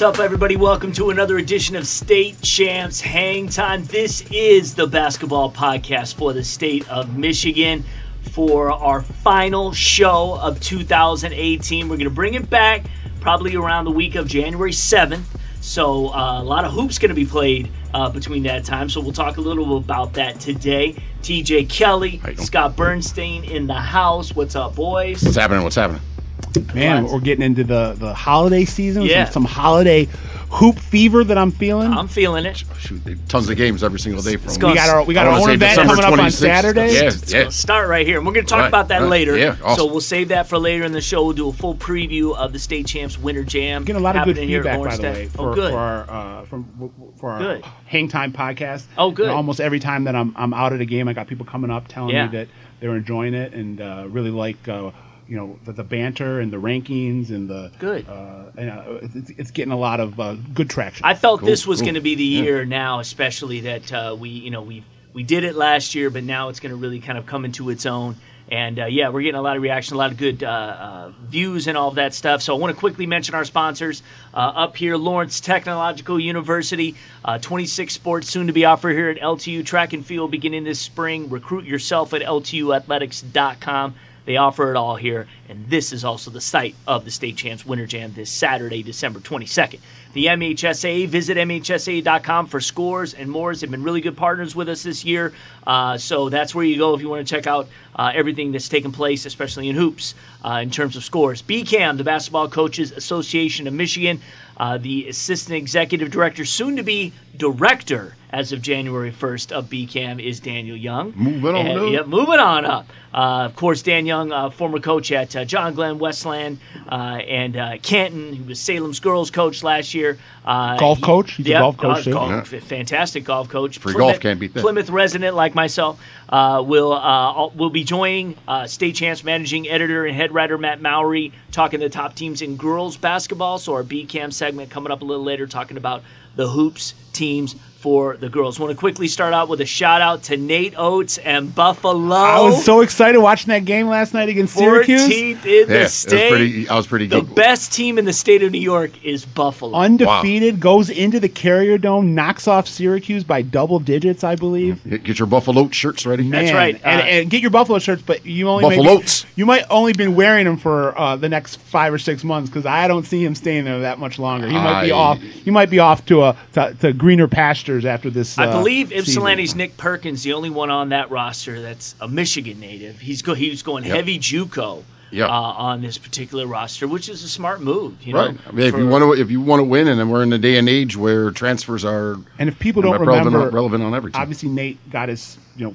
What's up, everybody? Welcome to another edition of State Champs Hang Time. This is the basketball podcast for the state of Michigan for our final show of 2018. We're going to bring it back probably around the week of January 7th. So, uh, a lot of hoops going to be played uh, between that time. So, we'll talk a little about that today. TJ Kelly, How you doing? Scott Bernstein in the house. What's up, boys? What's happening? What's happening? Man, What? we're getting into the the holiday season. Yeah. Some, some holiday hoop fever that I'm feeling. I'm feeling it. Shoot, they- tons of games every single day from. go. we got our we got I our wanna own say event December coming up on 26th. Saturday. Yeah, Let's yeah. start right here. And we're going to talk Right, about that right. later. Yeah, awesome. So we'll save that for later in the show. We'll do a full preview of the state champs winter jam. Getting a lot of good happening here at feedback, by the Orange way, for, oh, good. for our uh, from for our Good. Hang Time podcast. Oh, good. You know, almost every time that I'm I'm out at a game, I got people coming up telling Yeah. me that they're enjoying it and uh, really like. Uh, you know the, the banter and the rankings and the Good. Uh, and, uh, it's, it's getting a lot of uh, good traction. I felt Cool, this was cool. going to be the year now, especially that uh, we, you know, we we did it last year, but now it's going to really kind of come into its own. And uh, yeah, we're getting a lot of reaction, a lot of good uh, uh, views, and all of that stuff. So I want to quickly mention our sponsors uh, up here: Lawrence Technological University, uh, 26 sports soon to be offered here at LTU Track and Field beginning this spring. Recruit yourself at LTUathletics.com. They offer it all here, and this is also the site of the State Champs Winter Jam this Saturday, December 22nd. The MHSA, visit MHSA.com for scores and more. They've been really good partners with us this year, uh, so that's where you go if you want to check out uh, everything that's taken place, especially in hoops, uh, in terms of scores. BCAM, the Basketball Coaches Association of Michigan, uh, the Assistant Executive Director, soon to be Director as of January 1st of BCAM, is Daniel Young. Moving on And- up. Yep, moving on up. Uh, of course, Dan Young, uh, former coach at uh, John Glenn Westland uh, and uh, Canton. He was Salem's girls coach last year. Uh, Golf he- coach? He's a golf coach, too. golf- Fantastic golf coach. Free golf can't beat that. Plymouth resident like myself uh, will uh, will be joining uh, State Champs managing editor and head writer Matt Mowry talking the top teams in girls basketball. So our BCAM segment coming up a little later, talking about the hoops teams for the girls. Want to quickly start out with a shout out to Nate Oats and Buffalo. I was so excited watching that game last night against Syracuse. 14th in Yeah, the it was state. pretty. I was pretty the good. best team in the state of New York is Buffalo. Undefeated, goes into the Carrier Dome, knocks off Syracuse by double digits, I believe. Get get your Buffalo shirts ready. That's Man, right. and, Uh, and get your Buffalo shirts, but you only Buffalo maybe- Oats. you might only been wearing them for uh, the next five or six months because I don't see him staying there that much longer. He might be I- off. He might be off to a to, to greener pastures after this. I uh, believe season. Ypsilanti's Nick Perkins, the only one on that roster that's a Michigan native. He's go, he was going Yep. heavy JUCO Yep. uh, on this particular roster, which is a smart move. You know, Right. I mean, if for- you want to, if you want to win, and then we're in a day and age where transfers are And if people don't relevant, remember, relevant on every team. obviously Nate got his you know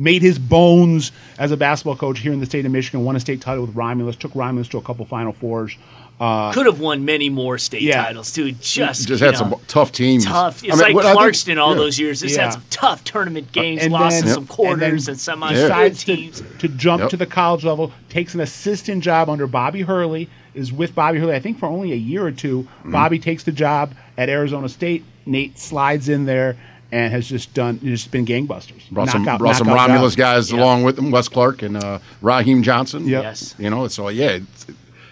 made his bones as a basketball coach here in the state of Michigan. Won a state title with Romulus. Took Romulus to a couple Final Fours. Uh, could have won many more state Yeah. titles too. Just just had know, some tough teams. tough. I It's mean, like what I think- Clarkston all yeah. those years. This Yeah. had some tough tournament games, and lost in then- some quarters and and, then semis. decides Good to, teams. to jump Yep. to the college level, takes an assistant job under Bobby Hurley, is with Bobby Hurley, I think, for only a year or 2 Mm-hmm. Bobby takes the job at Arizona State. Nate slides in there and has just done, just been gangbusters. Brought some, Knockout- brought some Romulus job. guys Yeah. along with him, Wes Clark and uh, Raheem Johnson. Yep. Yes. You know, so yeah, it's,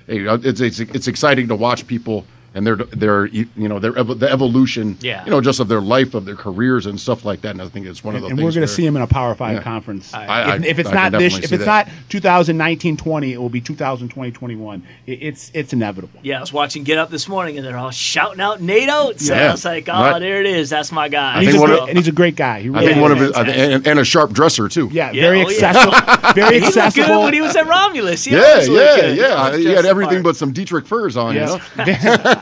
hey, uh, it's, it's it's exciting to watch people and their their you know their evo- the evolution. Yeah. You know, just of their life, of their careers and stuff like that. And I think it's one of the and things. we're going to see him in a Power Five Yeah. conference. I- I- if, if it's I not this, if it's that. not 2019-20, it will be 2020-21. It, it's it's inevitable. Yeah, I was watching Get Up this morning, and they're all shouting out Nate Oats. And Yeah. I was like, oh, Right. there it is. That's my guy. And he's, a great, of- and he's a great guy. He I really think is. one of his, and, and a sharp dresser too. yeah, Yeah, very oh, yeah. accessible. Very he looked good when he was at Romulus. He Yeah, yeah, yeah. He had everything but some Dietrich furs on. You know?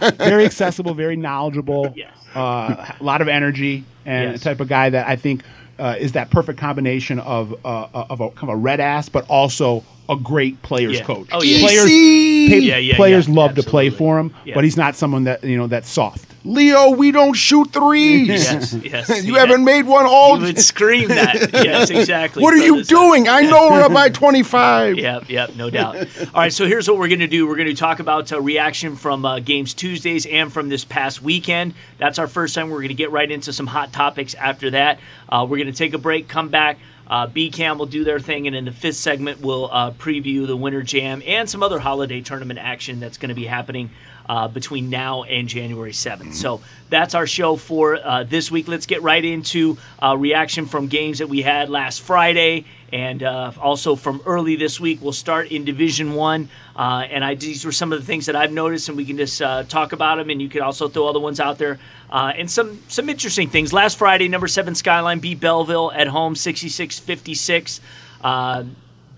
Yeah. very accessible, very knowledgeable. Yes. Uh, a lot of energy, and Yes. the type of guy that I think uh, is that perfect combination of uh, of a kind of a red ass, but also a great players Yeah. coach. Oh, yeah. Players, Easy. Yeah, yeah, players yeah, love to play for him, Yeah. but he's not someone that you know that's soft. Leo, we don't shoot threes. Yes, yes. you He haven't made one He You would scream that. Yes, exactly. What are So you this- doing? I know we're up by 25. Yep, yep, no doubt. All right, so here's what we're going to do. We're going to talk about uh, reaction from uh, games Tuesdays and from this past weekend. That's our first time. We're going to get right into some hot topics after that. Uh, we're going to take a break, come back. Uh, BCAM will do their thing, and in the fifth segment, we'll uh, preview the Winter Jam and some other holiday tournament action that's going to be happening uh, between now and January 7th. So that's our show for uh, this week. Let's get right into uh, reaction from games that we had last Friday and uh, also from early this week. We'll start in Division One, uh, and I these were some of the things that I've noticed, and we can just uh, talk about them, and you can also throw other ones out there. And some some interesting things. Last Friday, number seven Skyline beat Belleville at home, 66-56. Uh,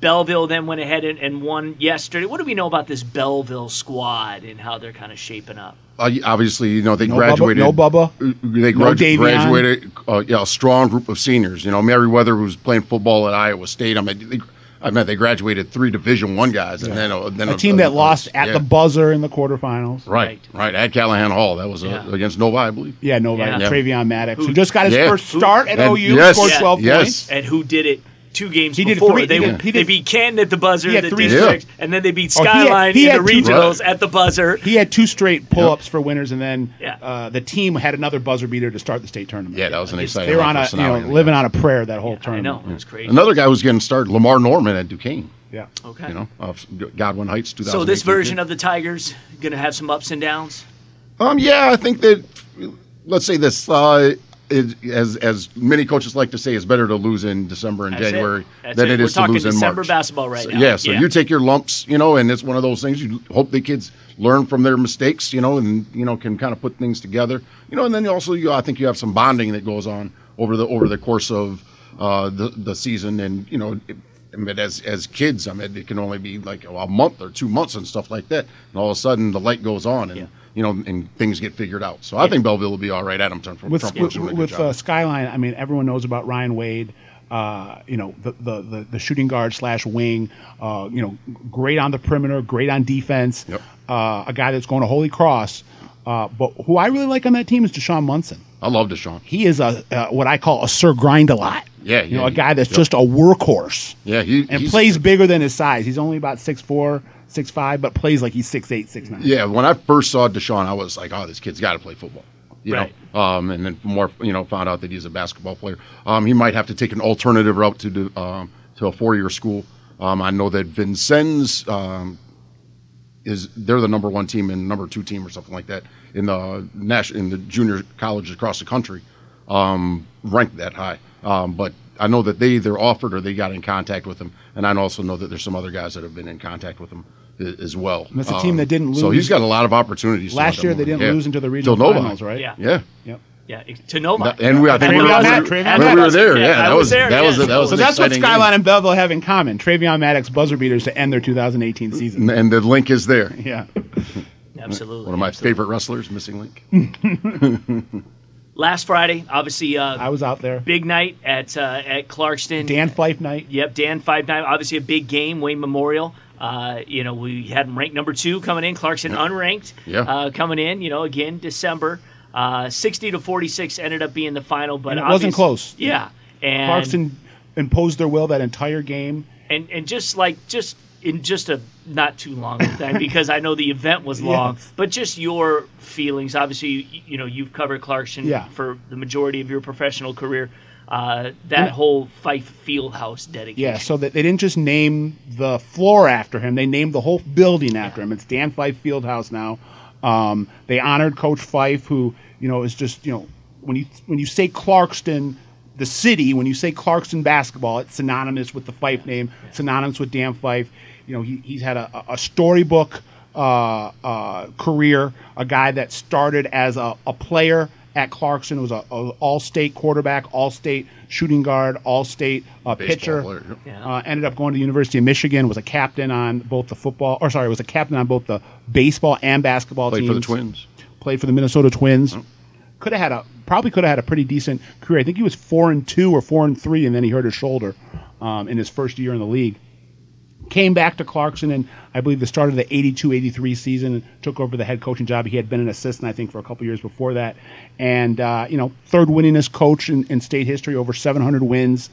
Belleville then went ahead and, and won yesterday. What do we know about this Belleville squad and how they're kind of shaping up? Uh, obviously, you know they No graduated. Bubba, no Bubba. They No gradu- graduated. Uh, yeah, a strong group of seniors. You know, Merriweather was playing football at Iowa State. I mean, they, I mean, they graduated three Division One guys, and then uh, then A team that lost at yeah. the buzzer in the quarterfinals. Right, right at Calihan Hall. That was uh, Yeah. against Nova, I believe. Yeah, no, Yeah. yeah. Travion Maddox, who, Who- just got his Yeah. first start at And- OU, yes. scored Yeah. 12 Yes. points. And who did it two games He before? three- they, he did- he they beat Canton at the buzzer, the three district, straight. and then they beat Oh, he had- Skyline he in had the two- regionals at the buzzer. He had two straight pull-ups for winners, and then Yeah. uh, the team had another buzzer beater to start the state tournament. Yeah, that was an Against- exciting. they were on a you know living on a prayer that whole I tournament. know, it was crazy. Another guy was getting started, Lamar Norman at Duquesne. Yeah, okay. You know, of Godwin Heights, 2000. so this version of the Tigers going to have some ups and downs. Um, yeah, I think that. Let's say this. Uh, it, as as many coaches like to say, it's better to lose in December and That's it. January That's than it. it We're to talking lose in December March. basketball right So- now. Yeah, so Yeah. you take your lumps, you know, and it's one of those things. You hope the kids learn from their mistakes, you know, and you know can kind of put things together, you know, and then you also you, I think you have some bonding that goes on over the over the course of uh, the the season, and you know. It, I mean, as as kids, I mean, it can only be like a month or two months and stuff like that, and all of a sudden the light goes on, and Yeah. You know, and things get figured out. So I think Belleville will be all right. Adam Trump, with Trump with, with uh, Skyline, I mean, everyone knows about Ryan Wade. Uh, you know, the, the the the shooting guard slash wing. Uh, you know, great on the perimeter, great on defense. Yep. Uh, a guy that's going to Holy Cross. Uh, but who I really like on that team is Deshaun Munson. I love Deshaun. He is a uh, what I call a Sir Grind a lot. Yeah, you know, a guy that's yep. just a workhorse. Yeah, he and plays bigger than his size. He's only about 6'4", 6'5", but plays like he's six eight, six nine. Yeah, when I first saw Deshaun, I was like, "Oh, this kid's got to play football." You Right. know, um, and then more, you know, found out that he's a basketball player. Um, he might have to take an alternative route to do, um, to a four-year school. Um, I know that Vincennes um, is they're the number one team and number two team or something like that in the national in the junior colleges across the country, um, ranked that high. Um, but I know that they either offered or they got in contact with him, and I also know that there's some other guys that have been in contact with him as well. That's a team that didn't lose. So he's got a lot of opportunities. Last year they didn't Yeah. lose into the regional Till Nova. finals, right? Yeah. Yeah. Yep. Yeah, to Nova. And we, I think And we we were, all we were- we were there. Yeah, Yeah, that was was there, that was yeah. that was So that's what Skyline game. and Belleville have in common. Travion Maddox buzzer beaters to end their 2018 season. And the link is there. Yeah. Absolutely. One of my absolutely. favorite wrestlers, missing link. Last Friday, obviously, uh, I was out there. big night at uh, at Clarkston. Dan Fife night. Yep, Dan five nine. Obviously, a big game. Wayne Memorial. Uh, you know, we had him ranked number two coming in. Clarkston unranked. Yeah. Uh, coming in. You know, again December. Uh, Sixty to forty six ended up being the final, but And it wasn't close. Yeah, and Clarkston imposed their will that entire game. and and just like just in just a not too long time because I know the event was long, Yes. but just your feelings. Obviously, you, you know you've covered Clarkston Yeah. for the majority of your professional career. Uh, that whole Fife Fieldhouse dedication. Yeah, so that they didn't just name the floor after him; they named the whole building after him. It's Dan Fife Fieldhouse now. Um, they honored Coach Fife, who you know is just you know when you when you say Clarkston, the city, when you say Clarkston basketball, it's synonymous with the Fife name, synonymous with Dan Fife. You know he, he's had a, a storybook uh, uh, career, a guy that started as a, a player at Clarkston, was a, a all-state quarterback, all-state shooting guard, all-state uh, pitcher. Yeah. Uh, ended up going to the University of Michigan. Was a captain on both the football, or sorry, was a captain on both the baseball and basketball Played teams. for the Twins. Played for the Minnesota Twins. Could have had a probably could have had a pretty decent career. I think he was four and two or four and three, and then he hurt his shoulder um, in his first year in the league. Came back to Clarkston and I believe the start of the 82-83 season and took over the head coaching job. He had been an assistant, I think, for a couple years before that. And, uh, you know, third winningest coach in, in state history, over 700 wins,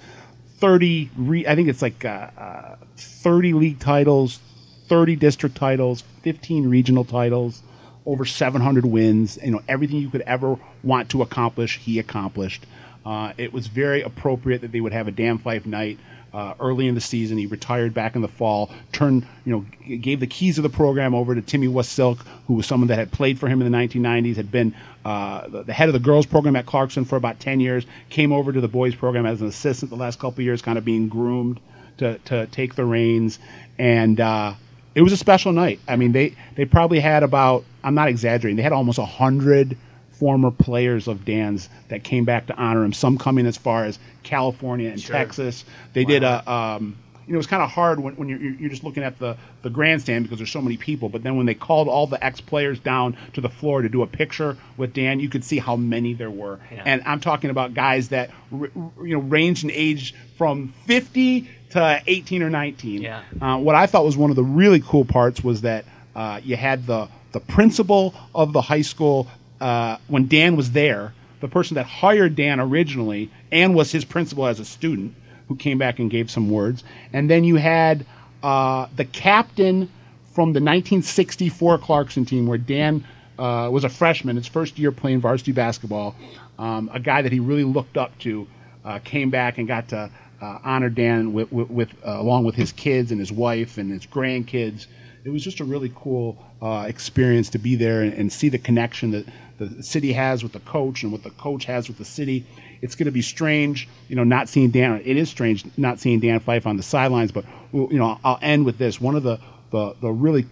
30, re- I think it's like uh, uh, 30 league titles, 30 district titles, 15 regional titles. over 700 wins. You know, everything you could ever want to accomplish, he accomplished. Uh, it was very appropriate that they would have a Dan Fife night uh, early in the season. He retired back in the fall, turned, you know, gave the keys of the program over to Timmy Wasilk, who was someone that had played for him in the 1990s, had been uh, the, the head of the girls program at Clarkston for about 10 years, came over to the boys program as an assistant the last couple years, kind of being groomed to, to take the reins. And uh, it was a special night. I mean, they, they probably had about, I'm not exaggerating, they had almost a 100 former players of Dan's that came back to honor him. Some coming as far as California and Sure. Texas. They did a, um, you know, it was kind of hard when, when you're, you're just looking at the, the grandstand because there's so many people. But then when they called all the ex players down to the floor to do a picture with Dan, you could see how many there were. Yeah. And I'm talking about guys that you know ranged in age from 50 to 18 or 19. Yeah. Uh, what I thought was one of the really cool parts was that uh, you had the the principal of the high school uh, when Dan was there, the person that hired Dan originally and was his principal as a student, who came back and gave some words, and then you had uh, the captain from the 1964 Clarkston team, where Dan uh, was a freshman, his first year playing varsity basketball, um, a guy that he really looked up to, uh, came back and got to uh, honor Dan with, with, along with his kids and his wife and his grandkids. It was just a really cool uh, experience to be there and, and see the connection that the city has with the coach and what the coach has with the city. It's going to be strange, you know, not seeing Dan. It is strange not seeing Dan Fife on the sidelines, but you know, I'll end with this. One of the the, the really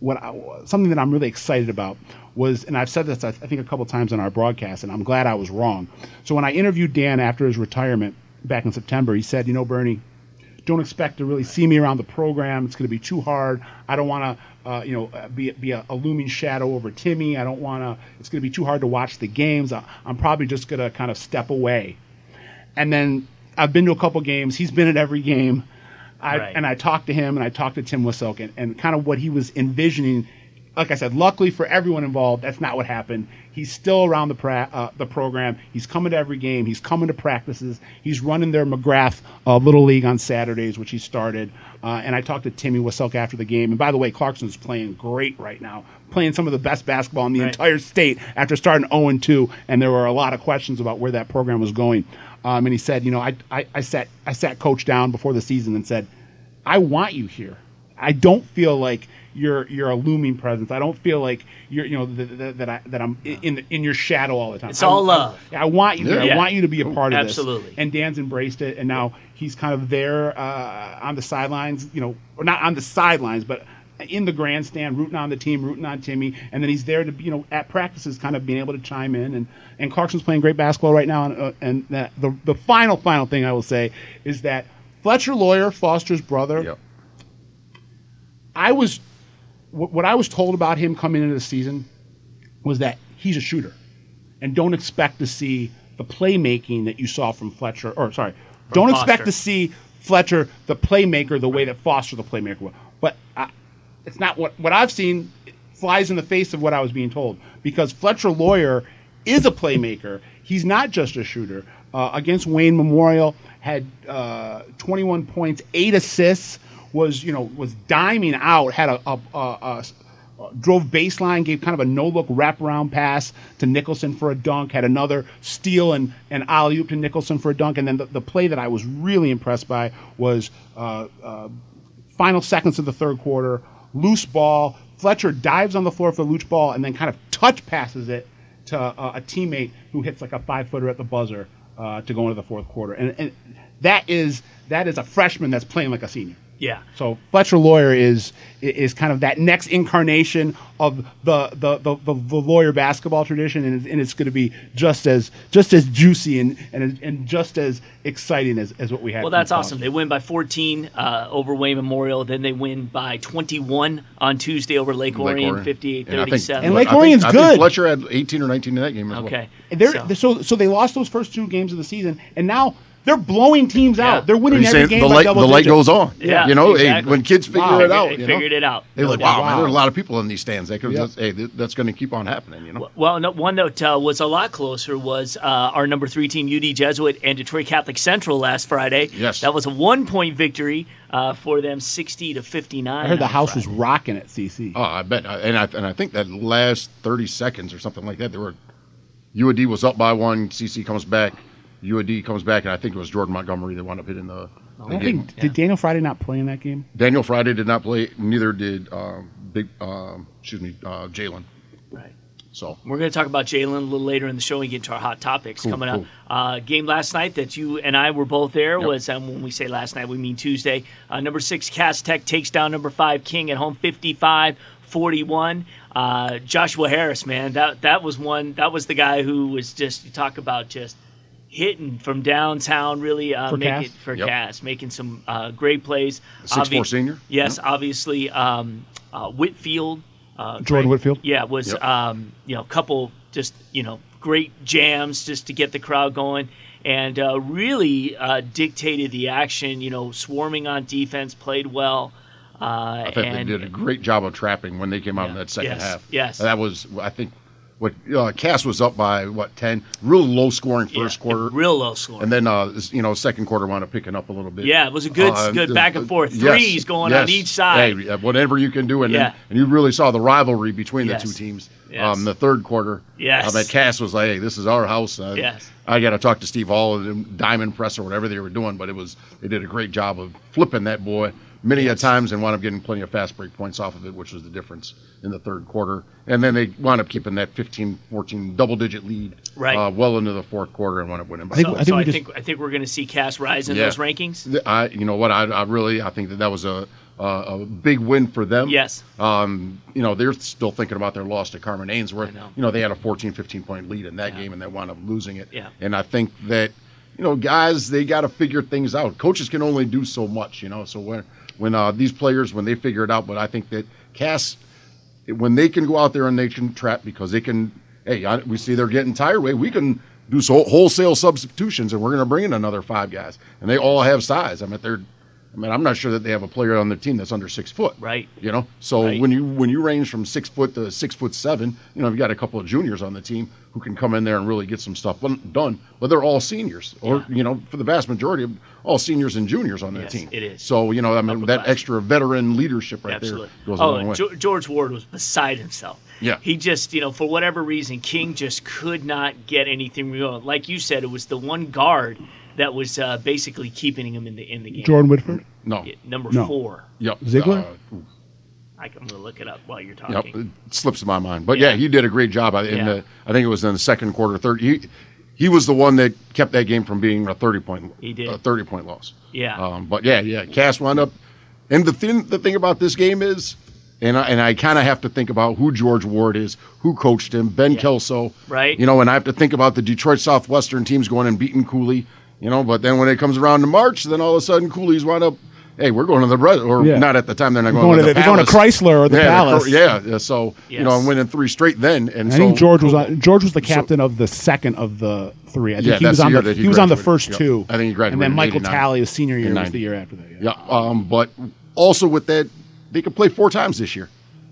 what I, something that I'm really excited about was, and I've said this I think a couple times on our broadcast, and I'm glad I was wrong. So when I interviewed Dan after his retirement back in September, he said, "You know, Bernie, don't expect to really see me around the program. It's going to be too hard. I don't want to, uh, you know, be be a, a looming shadow over Timmy. I don't want to. It's going to be too hard to watch the games. I, I'm probably just going to kind of step away." And then I've been to a couple games. He's been at every game. I, Right. And I talked to him and I talked to Tim Wasilk and, and kind of what he was envisioning. Like I said, luckily for everyone involved, that's not what happened. He's still around the pra- uh, the program. He's coming to every game. He's coming to practices. He's running their McGrath uh, Little League on Saturdays, which he started. Uh, and I talked to Timmy Wasilk after the game. And by the way, Clarkston's playing great right now, playing some of the best basketball in the Right. entire state after starting 0 2. And there were a lot of questions about where that program was going. Um, and he said, you know, I, I, I sat I sat coach down before the season and said, I want you here. I don't feel like you're you're a looming presence. I don't feel like you're you know that, that, that I that I'm i- in the, in your shadow all the time. It's I- all I- love. I, want you there. Yeah. I want you to be a part of Absolutely. this. And Dan's embraced it, and now he's kind of there uh, on the sidelines. You know, or not on the sidelines, but in the grandstand, rooting on the team, rooting on Timmy, and then he's there to you know at practices, kind of being able to chime in. And and Clarkson's playing great basketball right now. And, uh, and that, the the final final thing I will say is that Fletcher Loyer, Foster's brother, Yep. I was what I was told about him coming into the season was that he's a shooter, and don't expect to see the playmaking that you saw from Fletcher. Or sorry, don't expect to see Fletcher the playmaker the way that Foster the playmaker was. But I, it's not what what I've seen flies in the face of what I was being told because Fletcher Loyer is a playmaker. He's not just a shooter. Uh, against Wayne Memorial, had uh, 21 points, eight assists. Was you know was diming out. Had a, a, a, a drove baseline, gave kind of a no look wraparound pass to Nicholson for a dunk, had another steal and, and alley oop to Nicholson for a dunk. And then the, the play that I was really impressed by was uh, uh, final seconds of the third quarter, loose ball. Fletcher dives on the floor for the loose ball and then kind of touch passes it to uh, a teammate who hits like a five footer at the buzzer uh, to go into the fourth quarter. And, and that is that is a freshman that's playing like a senior. Yeah. So Fletcher Loyer is is kind of that next incarnation of the the, the, the, the Loyer basketball tradition, and it's, and it's going to be just as just as juicy and and, and just as exciting as, as what we had. Well, that's awesome. They win by 14 uh, over Wayne Memorial. Then they win by 21 on Tuesday over Lake Lake Orion, Orion. 58 And I think- 37. And Lake I think- Orion's I think good. Fletcher had 18 or 19 in that game as well. okay. So- so. so they lost those first two games of the season, and now They're blowing teams Yeah. out. They're winning every saying game the light double the light goes on? Yeah, you know, exactly. hey, when kids figure Wow. it out, they you know? figured it out. They look, like, wow, doubt. man, there's a lot of people in these stands. That could, Yeah. that's, hey, that's going to keep on happening. You know, Well, no, one that uh, was a lot closer was uh, our number three team, UD Jesuit and Detroit Catholic Central last Friday. Yes. that was a one point victory uh, for them, sixty to fifty nine. I heard the house was rocking at CC. oh, I bet, and I and I think that last thirty seconds or something like that, there were UAD was up by one. CC comes back, UAD comes back, and I think it was Jordan Montgomery that wound up hitting the. I don't game. think did Daniel Friday not play in that game? Daniel Friday did not play. Neither did um, big. Um, excuse me, uh, Jalen. Right. So We're going to talk about Jalen a little later in the show and get into our hot topics Cool, coming cool. up. Uh, game last night that you and I were both there Yep. was, um, when we say last night, we mean Tuesday. Uh, number six, Cass Tech takes down number five, King at home 55 41. Uh, Joshua Harris, man, that, that was one, that was the guy who was just, you talk about just hitting from downtown, really uh, For making Cass? for Yep. Cass, making some uh, great plays. Six four senior? Yes, obviously um, uh, Whitfield. Uh, Jordan great- Whitfield? Yeah, was Yep. um, you know a couple just you know great jams just to get the crowd going. And uh, really uh, dictated the action. You know, swarming on defense, played well. Uh, I think and, they did a great job of trapping when they came out in that second Yes, half. yes. that was I think what uh, Cass was up by what ten, real low scoring yeah, first quarter, real low score. and then uh, you know second quarter wound up picking up a little bit. Yeah, it was a good- Uh, good back and forth. yes, Threes going on each side. Hey, uh, whatever you can do, and Yeah. then, and you really saw the rivalry between Yes. the two teams. Yes. Um, the third quarter, Yes. uh, that Cass was like, "Hey, this is our house." Uh, Yes. I got to talk to Steve Hall and Diamond Press or whatever they were doing, but it was they did a great job of flipping that boy many a times and wound up getting plenty of fast break points off of it, which was the difference in the third quarter. And then they wound up keeping that 15, 14 double digit lead Right. uh, well into the fourth quarter and wound up winning by I think- so. I think so we I just- think I think we're going to see Cass rise in Yeah. those rankings. I, you know what? I, I really, I think that that was a, a, a big win for them. Yes. Um, you know, they're still thinking about their loss to Carman Ainsworth. I know. You know, they had a 14, 15 point lead in that game and they wound up losing it. Yeah. And I think that, you know, guys, they got to figure things out. Coaches can only do so much, you know. So when, when uh, these players, when they figure it out, but I think that Cass, when they can go out there and they can trap because they can, hey, I, we see they're getting tired. Way we can do so wholesale substitutions, and we're going to bring in another five guys, and they all have size. I mean, they're, I mean, I'm not sure that they have a player on their team that's under six foot. Right. You know, so Right. when you when you range from six foot to six foot seven, you know, you've got a couple of juniors on the team who can come in there and really get some stuff done. But they're all seniors, or Yeah. you know, for the vast majority of all seniors and juniors on their Yes, team. it is. So you know, I mean, that Upperclassmen. extra extra veteran leadership right Absolutely. there goes a oh, long way. Jo- George Ward was beside himself. Yeah. He just, you know, for whatever reason, King just could not get anything going. Like you said, it was the one guard that was uh, basically keeping him in the in the game. Jordan Whitford. no. Yeah, number No. four. Yep. Ziegler? Uh, I, I'm going to look it up while you're Yep, talking. it slips my mind, but yeah, Yeah. he did a great job. I- In Yeah. the, I think it was in the second quarter, third. He, he was the one that kept that game from being a thirty point. He did. a thirty point loss. Yeah. Um, but yeah, yeah, Cass wound up. And the thing, the thing about this game is, and I, and I kind of have to think about who George Ward is, who coached him, Ben Yeah. Kelso, Right. You know, and I have to think about the Detroit Southwestern teams going and beating Cooley, you know. But then when it comes around to March, then all of a sudden Cooley's wound up. Hey, we're going to the Red, or Yeah. not at the time. They're not going, going to to the the- they're going to Chrysler or the yeah, Palace. Cor- yeah, yeah. So you know, I'm winning three straight then, and I so think George was on, George was the captain of the second of the three. I think Yeah, he that's was the on year the that he he was on the first Yep. two. I think he graduated, And then Michael 89. Talley, his senior year, was the year after that. yeah. Um, but also with that, they could play four times this year.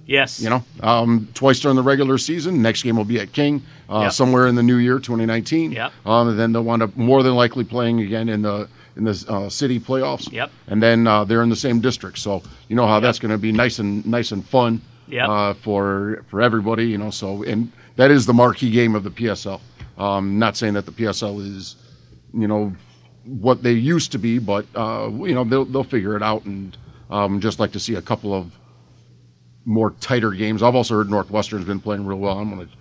yes. You know, um, twice during the regular season. Next game will be at King, uh, Yep. somewhere in the new year, 2019. Yep. Um, and then they'll wind up more than likely playing again in the in the uh, city playoffs. Yep. And then uh, they're in the same district, so you know how that's going to be nice and nice and fun. Yep. Uh, for for everybody, you know. So and that is the marquee game of the PSL. Um, not saying that the PSL is, you know, what they used to be, but uh, you know they'll they'll figure it out, and um, just like to see a couple of more tighter games. I've also heard Northwestern's been playing real well. I'm going to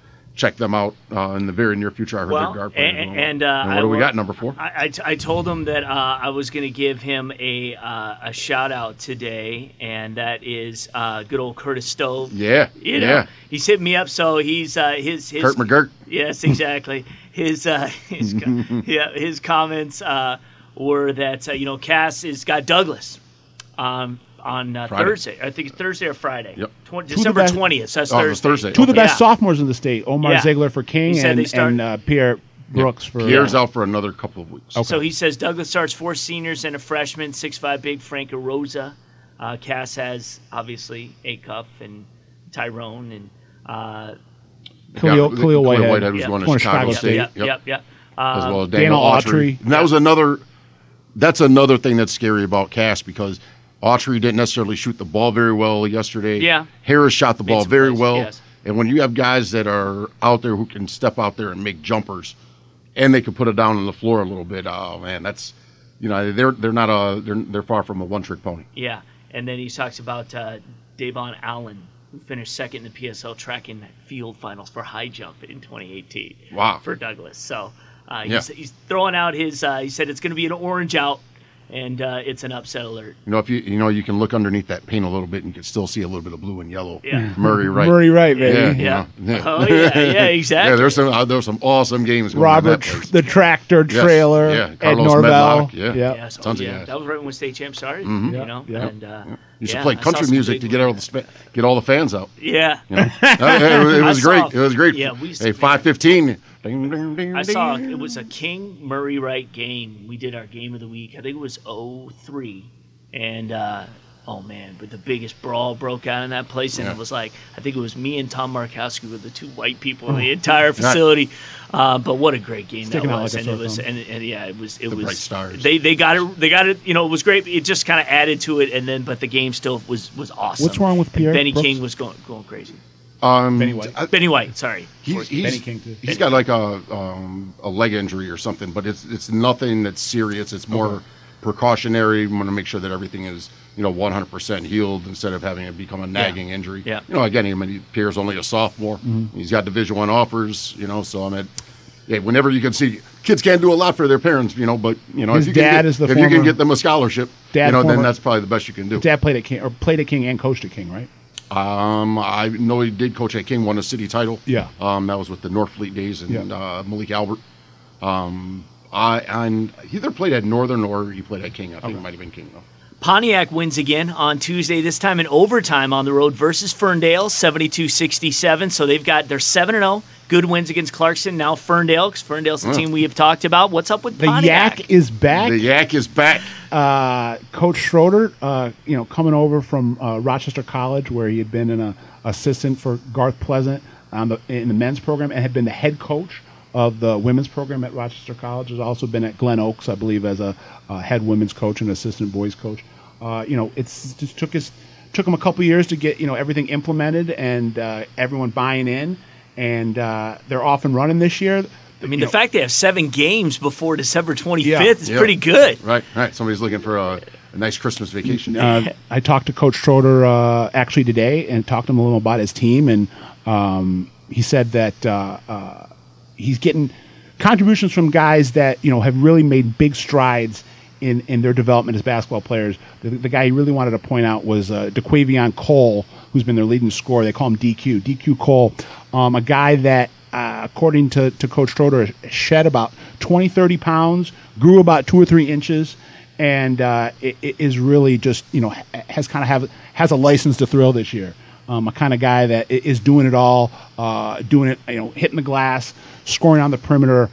check them out uh, in the very near future. I heard Well, playing and, and, uh, what I do we got? Number four. I, I, I told him that uh, I was going to give him a uh, a shout out today, and that is uh, good old Curtis Stove. yeah, You know, yeah. he's hit me up, so he's uh, his his Kurt McGirt. Yes, exactly. his uh, his yeah his comments uh, were that uh, you know Cass has got Douglas um, on uh, Thursday. I think it's Thursday or Friday. Yep. Twen- the December twentieth. So that's Oh, Thursday. Thursday. Two of the best Yeah. sophomores in the state, Omar Yeah. Ziegler for King and, start- and uh, Pierre Brooks for Pierre's out for another couple of weeks. So he says Douglas starts four seniors and a freshman, six five big Franco Rosa. Uh, Cass has obviously Acuff and Tyrone and uh, Khalil, Yeah, Khalil Whitehead. who's Yeah. going to Going to Chicago, Chicago State. yep, Yep. yep, yep. as Uh, well as Daniel, Daniel Autry. Autry. And that was another. That's another thing that's scary about Cass because Autry didn't necessarily shoot the ball very well yesterday. Yeah. Harris shot the ball very plays, well. yes. And when you have guys that are out there who can step out there and make jumpers, and they can put it down on the floor a little bit, oh man, that's you know they're they're not a they're they're far from a one trick pony. Yeah, and then he talks about uh, Davon Allen, who finished second in the PSL track and field finals for high jump in 2018. Wow. For Douglas, so uh, Yeah. he's, he's throwing out his. Uh, he said it's going to be an orange out, and uh, it's an upset alert. You know if you you know you can look underneath that paint a little bit and you can still see a little bit of blue and yellow. Yeah. Murray Wright. Murray Wright, baby. Yeah, Yeah. you know, Oh yeah, yeah, exactly. Yeah, there's some uh, there's some awesome games. Going on Robert, that place. the tractor Yes, trailer, yeah, Ed Carlos Norvell. Medlock, yeah. Yep. Yes, oh, Tons of yeah. guys. That was right when state champ started. Mhm. You know, yeah. and uh, You should yeah, play country music to get all the get all the fans out. Yeah, You know? Uh, it, it was saw- great. It was great. yeah, we used hey, five fifteen. Ding, ding, ding, I saw it was a King Murray Wright game. We did our game of the week. I think it was 03. and uh, oh man, but the biggest brawl broke out in that place, and Yeah. it was like I think it was me and Tom Markowski were the two white people in the entire facility. Uh, but what a great game Sticking that was, like and it was, and, and yeah, it was, it The was. stars. They they got it, they got it. You know, it was great. It just kind of added to it, and then but the game still was was awesome. What's wrong with And Benny Brooks? King was going going crazy. Um, Benny White. I- Benny White, sorry. he's, he's, Benny King, too. he's got like a um, a leg injury or something, but it's it's nothing that's serious. It's more Okay. precautionary. We want to make sure that everything is you know 100% healed instead of having it become a nagging injury. Yeah. You know, again, I mean, Pierre's only a sophomore. Mm-hmm. He's got Division One offers. You know, so I mean, yeah, whenever you can see kids can't do a lot for their parents, you know, but you know, His if you dad can get, is the if you can get them a scholarship, Dad you know, then that's probably the best you can do. Dad played at King or played at King and coached at King, right? Um, I know he did coach at King, won a city title. Yeah. Um, that was with the Northfleet days and Yeah. uh, Malik Albert. Um, I and he either played at Northern or he played at King. I think it might have been King though. Pontiac wins again on Tuesday, this time in overtime on the road versus Ferndale, 72-67. So they've got their 7 0 good wins against Clarkston. Now Ferndale, because Ferndale's the Yeah. team we have talked about. What's up with The Pontiac? Yak is back. The Yak is back. uh, Coach Schroeder, uh, you know, coming over from uh, Rochester College, where he had been an uh, assistant for Garth Pleasant on the in the men's program, and had been the head coach of the women's program at Rochester College. Has also been at Glen Oaks, I believe, as a, uh head women's coach and assistant boys coach. Uh, you know, it's just took us took him a couple years to get you know everything implemented and uh, everyone buying in, and uh, they're off and running this year. I mean, the fact they have seven games before December 25th Yeah. is Yeah. pretty good. Right, right. Somebody's looking for a, a nice Christmas vacation. uh, I talked to Coach Schroeder uh, actually today and talked to him a little about his team, and um, he said that uh, uh, he's getting contributions from guys that you know have really made big strides in, in their development as basketball players. The, the guy he really wanted to point out was uh, DeQuavion Cole, who's been their leading scorer. They call him DQ. DQ Cole, um, a guy that, uh, according to, to Coach Schroeder, shed about 20, 30 pounds, grew about two or three inches and uh, it, it is really just you know has kind of have has a license to thrill this year. Um, a kind of guy that is doing it all, uh, doing it you know hitting the glass, scoring on the perimeter,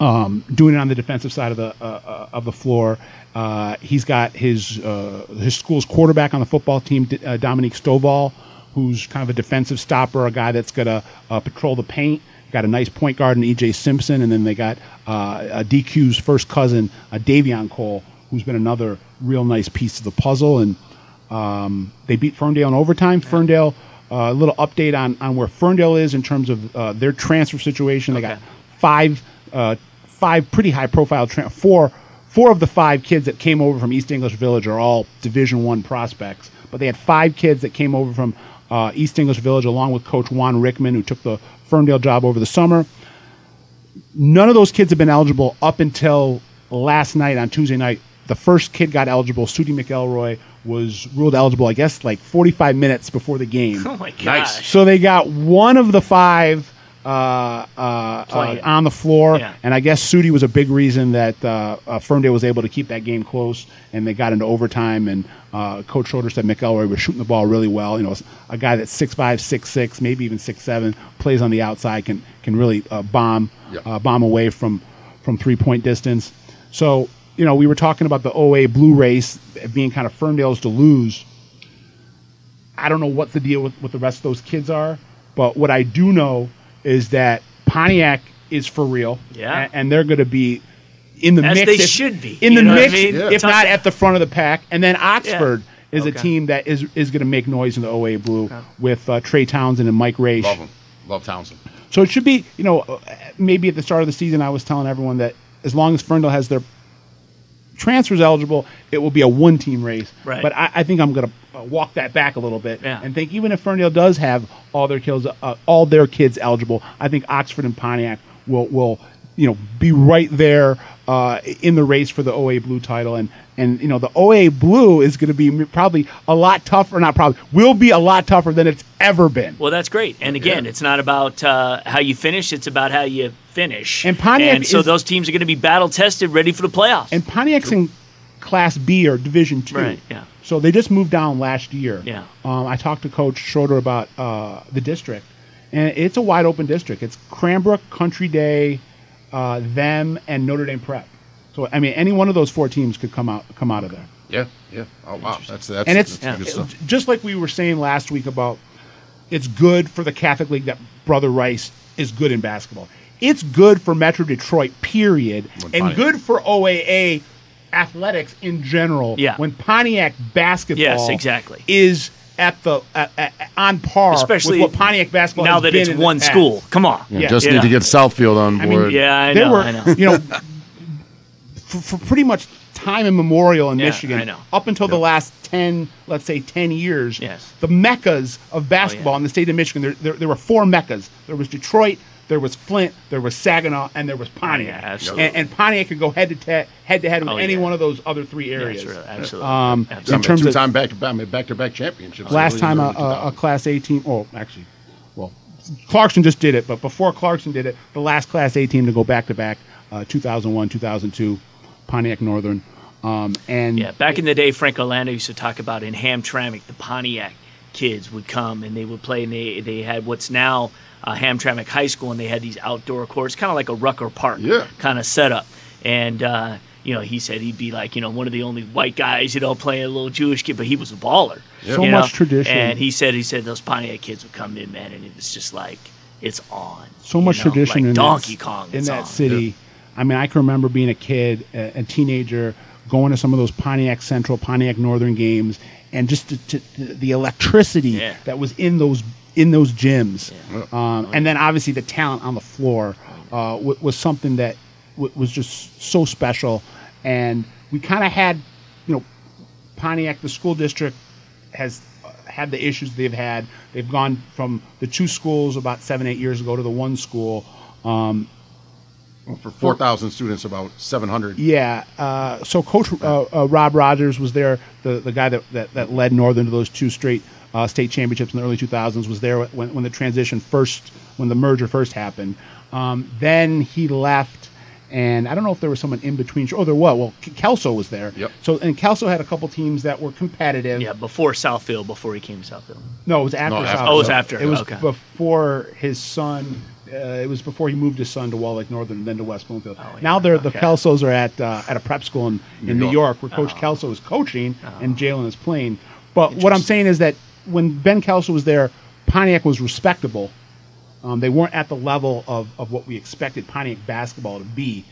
um, doing it on the defensive side of the uh, uh, of the floor. Uh, he's got his uh, his school's quarterback on the football team, D- uh, Dominique Stovall, who's kind of a defensive stopper, a guy that's gonna patrol the paint. Got a nice point guard in EJ Simpson, and then they got DQ's first cousin, uh, Davion Cole, who's been another real nice piece of the puzzle. And um, they beat Ferndale in overtime. Ferndale, uh, a little update on, on where Ferndale is in terms of uh, their transfer situation. They got five uh, five pretty high profile tra- four four of the five kids that came over from East English Village are all Division One prospects, but they had five kids that came over from uh, East English Village along with Coach Juan Rickman, who took the Ferndale job over the summer. None of those kids have been eligible up until last night on Tuesday night. The first kid got eligible. Sudie McElroy was ruled eligible, I guess, like 45 minutes before the game. Oh my gosh. Nice. So they got one of the five uh, uh, uh, on the floor, Yeah. and I guess Sudi was a big reason that uh, uh, Ferndale was able to keep that game close, and they got into overtime. And uh, Coach Schroeder said McElroy was shooting the ball really well. You know, a guy that's six five, six six, maybe even six seven, plays on the outside, can can really uh, bomb Yeah. uh, bomb away from from three point distance. So you know, we were talking about the OA Blue race being kind of Ferndale's to lose. I don't know what the deal with, with the rest of those kids are, but what I do know is that Pontiac is for real. Yeah. a- And, they're going to be in the As mix. they if- should be, In the know what I mix, mean? Yeah. if Tough- not at the front of the pack. And then Oxford is a team that is, is going to make noise in the OA Blue with uh, Trey Townsend and Mike Raish. Love him. Love Townsend. So it should be, you know, uh, maybe at the start of the season, I was telling everyone that as long as Ferndale has their transfers eligible, it will be a one team race. Right. But I, I think I'm going to uh, walk that back a little bit Yeah. and think even if Ferndale does have all their kills, uh, all their kids eligible, I think Oxford and Pontiac will will you know be right there uh, in the race for the OA Blue title and. And you know the OA Blue is going to be probably a lot tougher. Not probably will be a lot tougher than it's ever been. Well, that's great. And again, Yeah. it's not about uh, how you finish; it's about how you finish. And Pontiac and so is- those teams are going to be battle tested, ready for the playoffs. And Pontiac's in Class B or Division Two. Right, yeah. So they just moved down last year. Yeah. Um, I talked to Coach Schroeder about uh, the district, and it's a wide open district. It's Cranbrook, Country Day, uh, them, and Notre Dame Prep. So I mean, any one of those four teams could come out come out of there. Yeah, yeah. Oh wow, that's that's And it's that's good stuff. just like we were saying last week about it's good for the Catholic League that Brother Rice is good in basketball. It's good for Metro Detroit, period, When and Pontiac- good for OAA athletics in general. Yeah. When Pontiac basketball Yes, exactly. is at the at, at, on par Especially with what Pontiac basketball now has that been it's in the one past. school. Come on. Yeah, Yeah. just Yeah. need to get Southfield on I mean, board. Yeah, I there know. were, I know. you know, for, for pretty much time immemorial in Yeah, Michigan, I know. up until the last 10, let's say 10 years, Yes. the meccas of basketball Oh, yeah. in the state of Michigan, there, there, there were four meccas. There was Detroit, there was Flint, there was Saginaw, and there was Pontiac. Yeah, absolutely. and, and Pontiac could go head to te- head to head with Oh, any yeah. one of those other three Yeah, areas. sure, absolutely. Um, absolutely. in terms of- two-time back-to-back, back-to-back championships. Last early- time a, early a, a 2000s. Class A team, oh, actually, well, Clarkston just did it, but before Clarkston did it, the last Class A team to go back to back, uh, 2001, 2002, Pontiac Northern. Um, and Yeah, back in the day, Frank Orlando used to talk about in Hamtramck, the Pontiac kids would come and they would play, and they they had what's now uh, Hamtramck High School, and they had these outdoor courts, kind of like a Rucker Park Yeah. kind of setup. And uh, you know, he said he'd be like, you know, one of the only white guys, you know, playing a little Jewish kid, but he was a baller. So you much tradition. And he said he said those Pontiac kids would come in, man, and it was just like it's on. so much know, tradition like in Donkey that, Kong in that on. city. I mean, I can remember being a kid, a, a teenager, going to some of those Pontiac Central, Pontiac Northern games, and just to, to, the electricity Yeah. that was in those in those gyms, um, and then obviously the talent on the floor uh, w- was something that w- was just so special, and we kind of had, you know, Pontiac, the school district, has uh, had the issues they've had. They've gone from the two schools about seven, eight years ago to the one school. Um, for 4,000 students, about 700. yeah. Uh, so Coach uh, uh, Rob Rogers was there, the, the guy that, that, that led Northern to those two straight uh, state championships in the early 2000s, was there when, when the transition first, when the merger first happened. Um, then he left. And I don't know if there was someone in between. Oh, there was. Well, K- Kelso was there. Yep. So and Kelso had a couple teams that were competitive. Yeah, before Southfield, before he came to Southfield. No, it was after. No, after. South Oh, it was after. It was Okay. before his son. Uh, it was before he moved his son to Wall Lake Northern and then to West Bloomfield. Oh, yeah. Now they're the Okay. Kelsos are at uh, at a prep school in, in New York. York, where Coach Oh. Kelso is coaching and Jalen is playing. But what I'm saying is that when Ben Kelso was there, Pontiac was respectable. Um, they weren't at the level of, of what we expected Pontiac basketball to be.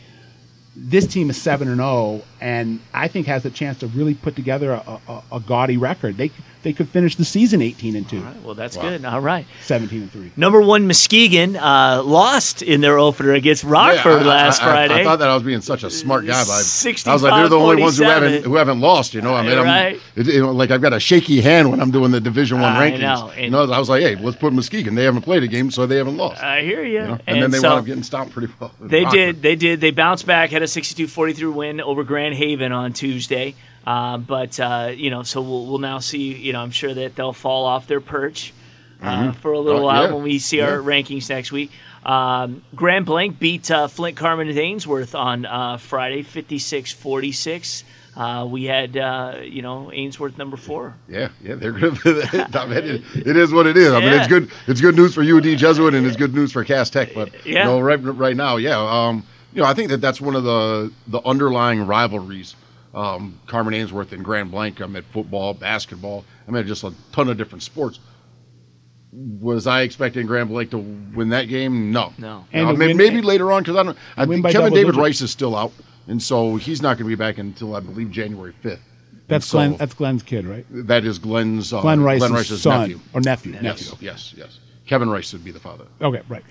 This team is seven and zero, and I think has a chance to really put together a, a, a gaudy record. They they could finish the season eighteen and two. All right, well, that's Wow. good. All right. 17 and 3. Number one, Muskegon uh, lost in their opener against Rockford Yeah, I- last I, I- Friday. I, thought that I was being such a smart guy. But I, I was like, they're the only ones who haven't who haven't lost. You know, I mean, I'm, Right. it, you know, like I've got a shaky hand when I'm doing the Division One I rankings. know, you know, I was like, hey, let's put Muskegon. They haven't played a game, so they haven't lost. I hear you. you know? and, then they so wound up getting stopped pretty well. They Rockford. did. They did. They bounced back, had a 62-43 win over Grand Haven on Tuesday. Uh, but uh, you know, so we'll, we'll now see. You know, I'm sure that they'll fall off their perch uh, for a little Oh, while yeah. when we see our rankings next week. Um, Grand Blanc beat uh, Flint Carman Ainsworth on uh, Friday, 56-46. Uh, we had, uh, you know, Ainsworth number four. Yeah, yeah, they're good. I mean, it, it is what it is. I mean, Yeah. it's good. It's good news for UD Jesuit, and it's good news for Cass Tech. But Yeah. you know, right right now, yeah, um, you know, I think that that's one of the the underlying rivalries. Um, Carman Ainsworth and Grand Blanc. I mean, football, basketball. I mean, just a ton of different sports. Was I expecting Grand Blanc to win that game? No, No. And Uh, to may- win- maybe later on because I don't. I think Kevin David digits. Rice is still out, and so he's not going to be back until I believe January fifth. That's so, Glen. That's Glen's kid, right? that is Glen's uh, Glen Rice's, Rice's son nephew. or nephew. Yes, Nephew. yes, yes. Kevin Rice would be the father. Okay, right.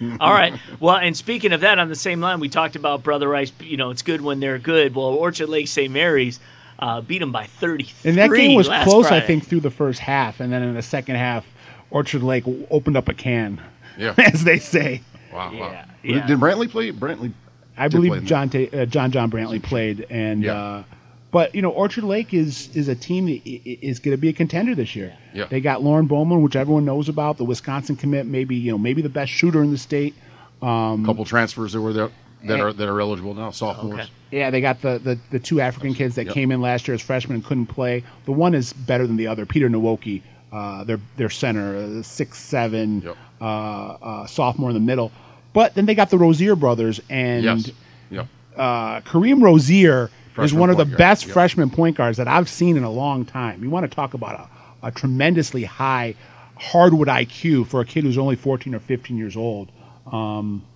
All right. Well, and speaking of that, on the same line, we talked about Brother Rice. You know, it's good when they're good. Well, Orchard Lake St. Mary's uh, beat them by 33. And that game was last close, I think, through the first half, and then in the second half, Orchard Lake opened up a can, Yeah. as they say. Wow, Yeah, wow. yeah. Did Brantley play? Brantley. I believe John Ta- uh, John John Brantley played, and Yeah. uh, but you know Orchard Lake is is a team that is going to be a contender this year. Yeah. They got Lorne Bowman, which everyone knows about, the Wisconsin commit, maybe you know maybe the best shooter in the state. A couple transfers that were there that are that are eligible now, sophomores. Okay. Yeah, they got the, the, the two African kids that Yep. came in last year as freshmen and couldn't play. The one is better than the other. Peter Nwoki, uh, their their center, uh, six seven, Yep. uh, uh, sophomore in the middle. But then they got the Rozier brothers, and Yes. Yeah. uh, Kareem Rozier is one of the guard, best yep. freshman point guards that I've seen in a long time. You want to talk about a, a tremendously high hardwood IQ for a kid who's only 14 or 15 years old.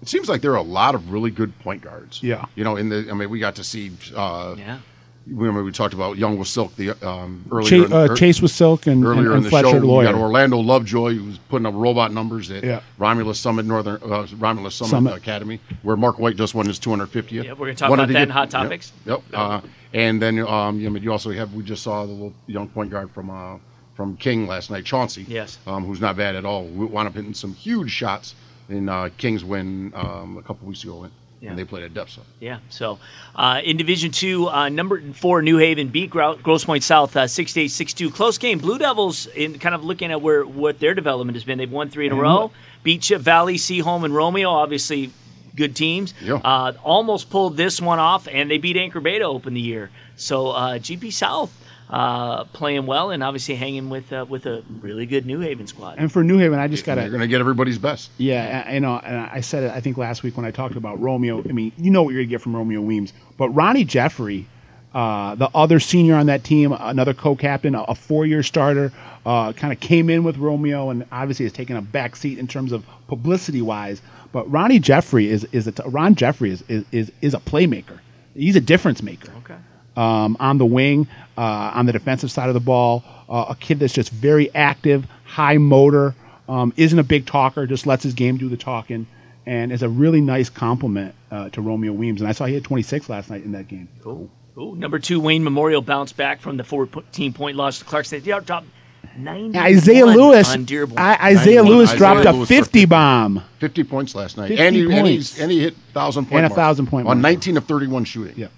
It seems like there are a lot of really good point guards. Yeah. You know, in the I mean, we got to see. Uh, Yeah. Remember we talked about Young with Silk the um, earlier. Chase, in, uh, er- Chase with Silk and, and, Earlier and in the Fletcher show, we Loyer. got Orlando Lovejoy, who's putting up robot numbers at Yeah. Romulus Summit Northern uh, Romulus Summit, Summit. Academy, where Mark White just won his 250th. Yeah, we're gonna talk Wanted about to that get- in Hot Topics. Yep. Uh, and then um, you, know, you also have we just saw the little young point guard from uh, from King last night, Chauncey. Yes. Um, who's not bad at all. We wound up hitting some huge shots in uh, King's win um, a couple weeks ago, Yeah. and they played at depth. So. Yeah. So uh, in Division Two, uh, number four New Haven beat Gro- Grosse Pointe South uh, 6-8, 6-2. Close game. Blue Devils in kind of looking at where what their development has been. They've won three in a row. Beat Chip Valley, Seaholm, and Romeo. Obviously, good teams. Yeah. Uh, almost pulled this one off, and they beat Anchor to open the year. So uh, GP South uh, playing well, and obviously hanging with uh, with a really good New Haven squad. And for New Haven, I just gotta you're going to get everybody's best. Yeah, I- you know, and I said it. I think last week when I talked about Romeo. I mean, you know what you're gonna get from Romeo Weems, but Ronnie Jeffrey, uh, the other senior on that team, another co-captain, a, a four-year starter, uh, kind of came in with Romeo, and obviously has taken a back seat in terms of publicity-wise. But Ronnie Jeffrey is is a t- Ron Jeffrey is, is is is a playmaker. He's a difference maker Okay. Um, on the wing, uh, on the defensive side of the ball. Uh, a kid that's just very active, high motor, um, isn't a big talker, just lets his game do the talking, and is a really nice compliment uh, to Romeo Weems. And I saw he had 26 last night in that game. Cool. Ooh, number two, Wayne Memorial bounced back from the 14 point loss to Clarkston. They dropped 91 Isaiah Lewis, on Dearborn. I, Isaiah 91. Lewis Isaiah dropped a Lewis for 50 bomb. 50 points last night. 50 and, he, and, points. he's, and he hit 1,000 point And a 1,000 point On mark. 19 of 31 shooting. Yeah.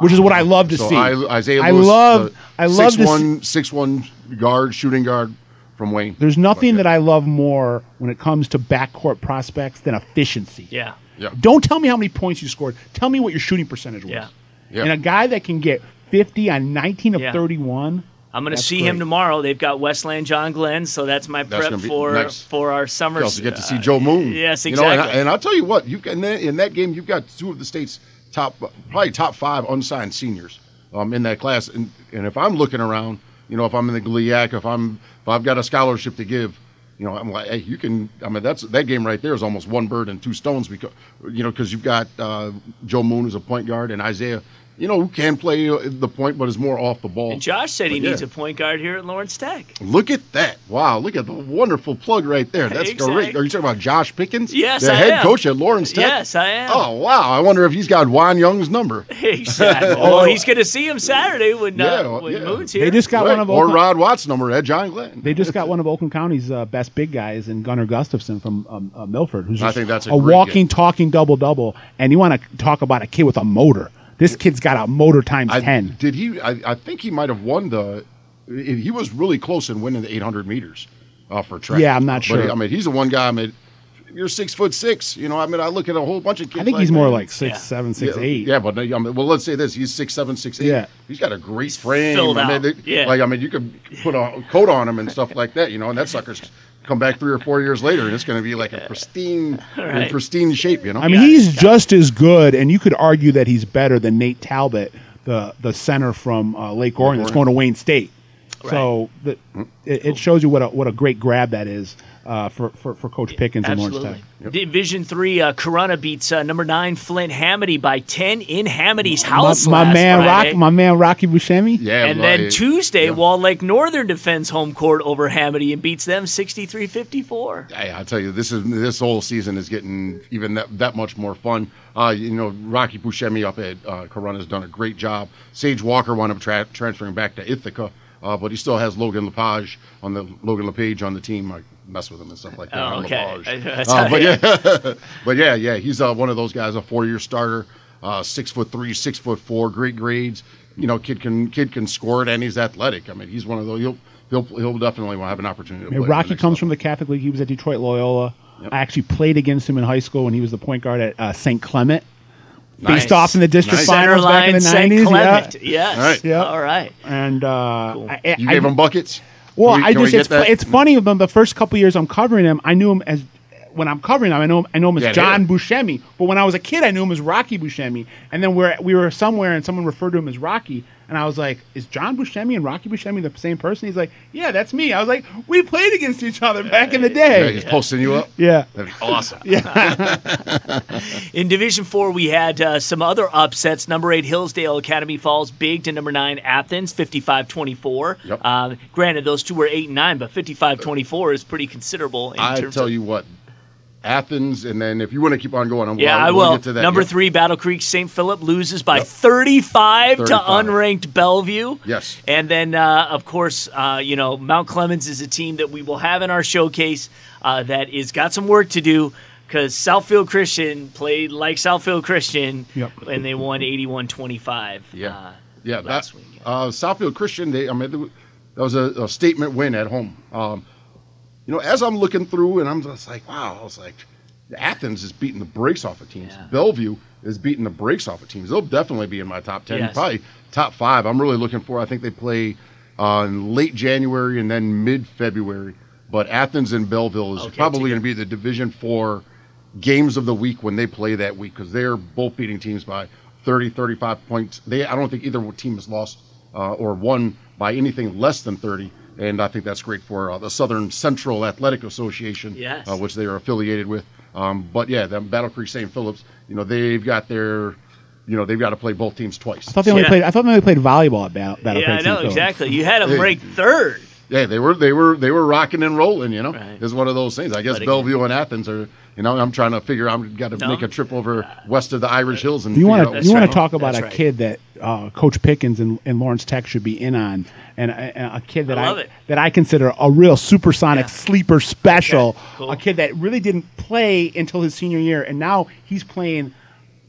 Which is what I love to So see. I, Isaiah I Lewis, love, I love to see, 6'1", 6'1", guard, shooting guard from Wayne. There's nothing But, that I love more when it comes to backcourt prospects than efficiency. Yeah. Yeah. Don't tell me how many points you scored. Tell me what your shooting percentage was. Yeah. Yeah. And a guy that can get 50 on 19 of Yeah. 31. I'm going to That's see him tomorrow. They've got Westland John Glenn, so that's my That's prep gonna for nice. for our summer. You also get to see uh, Joe Moon. yes, You know, and, I, exactly. and I'll tell you what, you've got in that, in that game, you've got two of the state's top, probably top five unsigned seniors um, in that class. And, and if I'm looking around, you know, if I'm in the GLIAC, if I'm if I've got a scholarship to give, you know, I'm like, hey, you can. I mean, that's that game right there is almost one bird and two stones because, you know, because you've got uh, Joe Moon as a point guard and Isaiah, you know, who can play uh, the point but is more off the ball. and Josh said he But, yeah. needs a point guard here at Lawrence Tech. Look at that! Wow, look at the wonderful plug right there. That's Exactly. great. Are you talking about Josh Pickens? Yes, the I head am. coach at Lawrence Tech. Yes, I am. Oh wow! I wonder if he's got Juan Young's number. Exactly. well, he's going to see him Saturday when, uh, Yeah, when yeah. Moon's here. They just got Right. one of or Rod Watts' number at John Glenn. they just got one of Oakland County's uh, best big guys in Gunnar Gustafson from um, uh, Milford, who's I think that's a a walking, get. talking double double. And you want to talk about a kid with a motor? This kid's got a motor times I, ten. Did he? I, I think he might have won the. He was really close in winning the 800 meters uh, for track. Yeah, I'm not But sure. he- I mean, he's the one guy. I mean, you're six foot six. You know, I mean, I look at a whole bunch of kids. I think he's more that. like six, Yeah. seven, six, yeah, eight. Yeah, but I mean, well, let's say this: he's six seven, six eight. Yeah. he's got a great frame. filled I mean, out. they- Yeah. like I mean, you could put a coat on him and stuff like that. You know, and that sucker's come back three or four years later, and it's going to be like a pristine, in Right. pristine shape. You know, I mean, Got it, he's just as good, and you could argue that he's better than Nate Talbot, the the center from uh, Lake Orion that's going to Wayne State. So the, it, it shows you what a what a great grab that is uh, for, for for Coach Pickens and Lawrence Tech. Absolutely. Division three, uh, Corunna beats uh, number nine Flint Hamady by ten in Hamady's house. My, my last man, Friday. Rock, my man, Rocky Buscemi. yeah. And but then Tuesday, yeah. Wall Lake Northern defends home court over Hamady and beats them 63-54. Hey, I tell you, this is this whole season is getting even that, that much more fun. Uh, you know, Rocky Buscemi up at uh, Corunna has done a great job. Sage Walker wound up tra- transferring back to Ithaca, uh, but he still has Logan Lepage on the Logan Lepage on the team. I mess with him and stuff like that. Oh, okay. Lepage. Uh, but yeah, but yeah, yeah, he's uh, one of those guys, a four-year starter, uh, six foot three, six foot four, great grades. You know, kid can kid can score it and he's athletic. I mean, he's one of those. He'll he'll he'll definitely have an opportunity. To I mean, play Rocky comes level. from the Catholic League. He was at Detroit Loyola. I actually played against him in high school when he was the point guard at uh, St. Clement. Nice. Faced off in the district Nice. Finals back in the nineties. Yeah. Yes. All right. Yeah. All right. And uh, I, I- You I- gave him buckets. Well, we- I just it's, it's funny of them. The first couple years I'm covering him, I knew him as when I'm covering him, I know him, I know him as Yeah, John yeah. Buscemi. But when I was a kid, I knew him as Rocky Buscemi. And then we're we were somewhere and someone referred to him as Rocky, and I was like, "Is John Buscemi and Rocky Buscemi the same person?" He's like, "Yeah, that's me." I was like, "We played against each other back in the Yeah, day." he's posting you up. Yeah. That'd be awesome. In Division Four, we had uh, some other upsets. Number eight Hillsdale Academy falls big to number nine Athens, 55-24. Yep. Uh, granted, those two were eight and nine, but 55-24 is pretty considerable. In I terms tell of, you what, Athens, and then if you want to keep on going, I'm Yeah, we'll, I we'll. Get to that. Number Yep. three, Battle Creek St. Philip loses by Yep. 35, to unranked Bellevue. Yes. And then, uh, of course, uh, you know, Mount Clemens is a team that we will have in our showcase uh, that is got some work to do because Southfield Christian played like Southfield Christian Yep. and they won 81-25. Yeah, uh, yeah. last that, week. Uh, Southfield Christian, they, I mean, that was a, a statement win at home. Um, you know, as I'm looking through, and I'm just like, wow, I was like, Athens is beating the brakes off of teams. Yeah. Bellevue is beating the brakes off of teams. They'll definitely be in my top ten, Yes. probably top five. I'm really looking for. I think they play uh, in late January and then mid February. But Athens and Bellevue is Okay, probably going to be the Division Four games of the week when they play that week because they're both beating teams by 30, 35 points. They, I don't think either team has lost uh, or won by anything less than 30. And I think that's great for uh, the Southern Central Athletic Association, Yes. uh, which they are affiliated with. Um, but yeah, them Battle Creek St. Phillips, you know, they've got their, you know, they've got to play both teams twice. I thought they only Yeah. played. I thought they only played volleyball at Battle, Battle yeah, Creek I St. know exactly. You had them Hey. ranked third. Yeah, they were they were they were rocking and rolling. You know, Right. it's one of those things. I guess But again- Bellevue and Athens are. You know, I'm trying to figure. I'm got to No. make a trip over west of the Irish Hills and You want to you want right. to talk about That's a right. kid that uh, Coach Pickens and, and Lawrence Tech should be in on, and a, and a kid that I I, that I consider a real supersonic Yeah. sleeper special. Okay, cool. A kid that really didn't play until his senior year, and now he's playing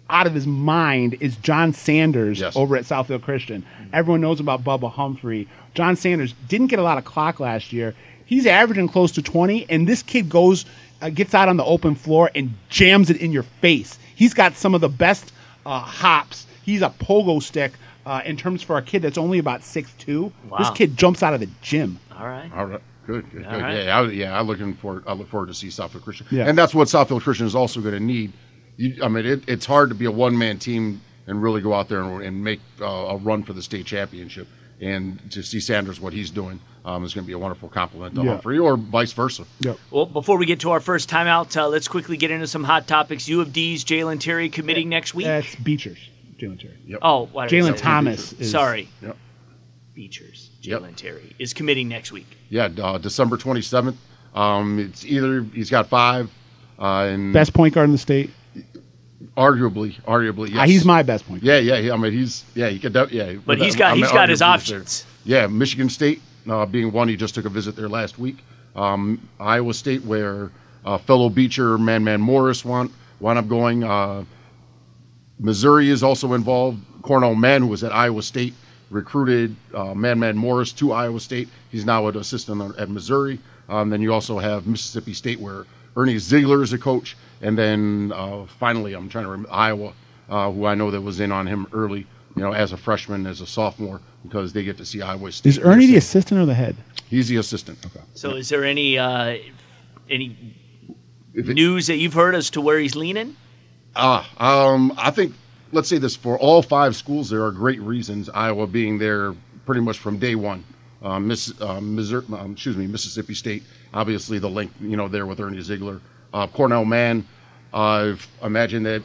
out of his mind. Is John Sanders Yes. over at Southfield Christian? Everyone knows about Bubba Humphrey. John Sanders didn't get a lot of clock last year. He's averaging close to 20, and this kid goes, uh, gets out on the open floor and jams it in your face. He's got some of the best uh, hops. He's a pogo stick uh, in terms for a kid that's only about 6'2. Wow. This kid jumps out of the gym. All right. All right. Good, good, good. right. Yeah, I, yeah. I'm looking for. I look forward to see Southfield Christian, Yeah. and that's what Southfield Christian is also going to need. You, I mean, it, it's hard to be a one man team and really go out there and, and make uh, a run for the state championship. And to see Sanders what he's doing um, is going to be a wonderful compliment to Yeah. Humphrey, or vice versa. Yep. Well, before we get to our first timeout, uh, let's quickly get into some hot topics. U of D's Jalen Terry committing next week. That's Beechers, Jalen Terry. Yep. oh, why Jalen Thomas that? is Sorry, Yep. Beechers. Yep. Jalen Terry is committing next week. Yeah, uh, December 27th. Um, it's either he's got five, uh, and best point guard in the state. arguably, arguably, yes. Ah, he's my best point. guard. Yeah, yeah. he- I mean, he's yeah. He could. de- Yeah, But uh, he's got I mean, he's got his arguably he's there. options. Yeah, Michigan State uh, being one. He just took a visit there last week. Um, Iowa State, where uh, fellow Beecher Man Man Morris wound, wound up going. Uh, Missouri is also involved. Cornell Mann, who was at Iowa State, recruited uh, Man Man Morris to Iowa State. He's now an assistant at Missouri. Um, then you also have Mississippi State, where Ernie Zeigler is a coach, and then uh, finally, I'm trying to remember Iowa, uh, who I know that was in on him early, you know, as a freshman, as a sophomore, because they get to see Iowa State. Is Ernie the assistant or the head? He's the assistant. Okay. So is there any uh, any it- news that you've heard as to where he's leaning? Ah, um, I think let's say this for all five schools, there are great reasons. Iowa being there pretty much from day one. Um, Miss, uh, Missouri, um, excuse me, Mississippi State, obviously the link, you know, there with Ernie Zeigler. Uh, Cornell Mann, I've imagined that,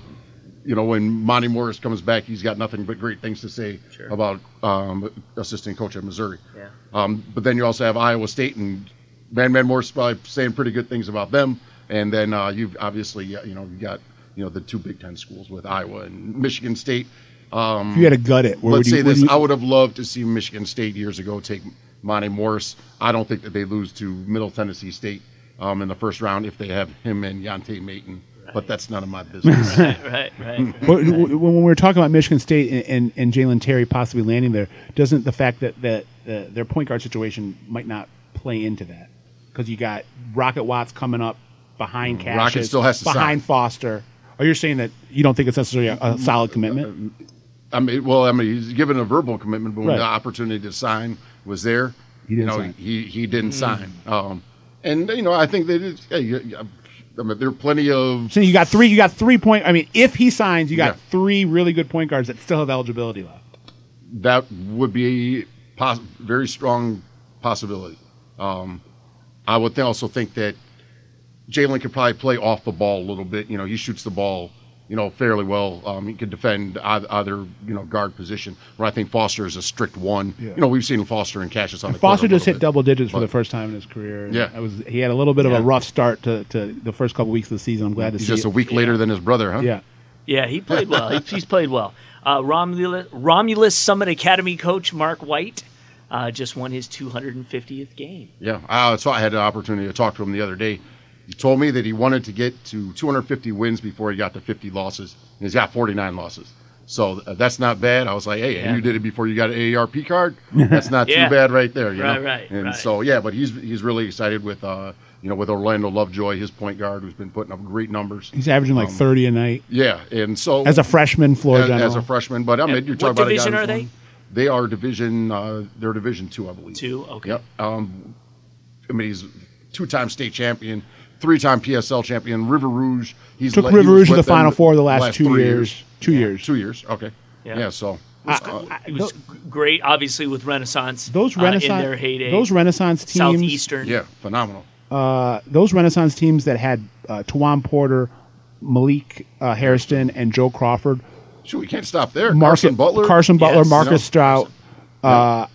you know, when Monte Morris comes back, he's got nothing but great things to say Sure. about um, assistant coach at Missouri. Yeah. Um, but then you also have Iowa State and Man Man Morris probably saying pretty good things about them. And then uh, you've obviously, uh, you know, you got, you know, the two Big Ten schools with Iowa and Michigan State. If you had to gut it, where Let's would you, say this: do you- I would have loved to see Michigan State years ago take Monte Morris. I don't think that they lose to Middle Tennessee State um, in the first round if they have him and Yante Maten. But that's none of my business. right, right, right. when, when when we're talking about Michigan State and, and, and Jalen Terry possibly landing there, doesn't the fact that, that uh, their point guard situation might not play into that? Because you got Rocket Watts coming up behind Cassius, Mm, Rocket still has to behind sign. Foster. Are you're saying that you don't think it's necessarily a, a solid commitment? I mean, well, I mean, he's given a verbal commitment, but when Right. the opportunity to sign was there, He you didn't know, sign. he he didn't sign. Um, and you know, I think that it's, hey, you- you- I mean, there are plenty of So you got three. You got three point. I mean, if he signs, you got Yeah. three really good point guards that still have eligibility left. that would be a pos- very strong possibility. Um, I would th- also think that Jalen could probably play off the ball a little bit. You know, he shoots the ball, you know, fairly well. Um, he can defend either, either, you know, guard position. Where I think Foster is a strict one. Yeah. You know, we've seen Foster and Cassius on the Foster court a just hit bit. double digits for the first time in his career. Yeah. I was. He had a little bit of Yeah. a rough start to, to the first couple weeks of the season. I'm glad to He's see. just it. a week later than his brother, huh? Yeah. Yeah, he played well. He- He's played well. Uh, Romulus, Romulus Summit Academy coach Mark White uh, just won his 250th game. Yeah. Uh, so I had an opportunity to talk to him the other day. He told me that he wanted to get to 250 wins before he got to 50 losses. And he's got 49 losses. So uh, that's not bad. I was like, hey, Yeah. and you did it before you got an AARP card. That's not Yeah. too bad right there. You Right, know? right, And right. so yeah, but he's he's really excited with uh you know with Orlando Lovejoy, his point guard, who's been putting up great numbers. He's averaging like 30 a night Yeah, and so as a freshman floor as, general. as a freshman, but I mean, you're talking about a guy division are they? won- They are division. Uh, they're division two, I believe. Two, okay. Yep. Um, I mean, he's two-time state champion, three-time PSL champion. River Rouge. He's Took le- River Rouge to the Final Four the last, two three years. Two Yeah. years. Two years. Okay. Yeah. Yeah. so. I- uh, It was great, obviously, with Renaissance. those uh, Renaissance, in their heyday. those Renaissance teams, Southeastern. yeah, phenomenal. uh, those Renaissance teams that had uh, Tawan Porter, Malik uh, Hairston, and Joe Crawford, Sure, we can't stop there. Marcus Carson Butler. Carson Butler, Yes. Marcus No. Strout. Uh,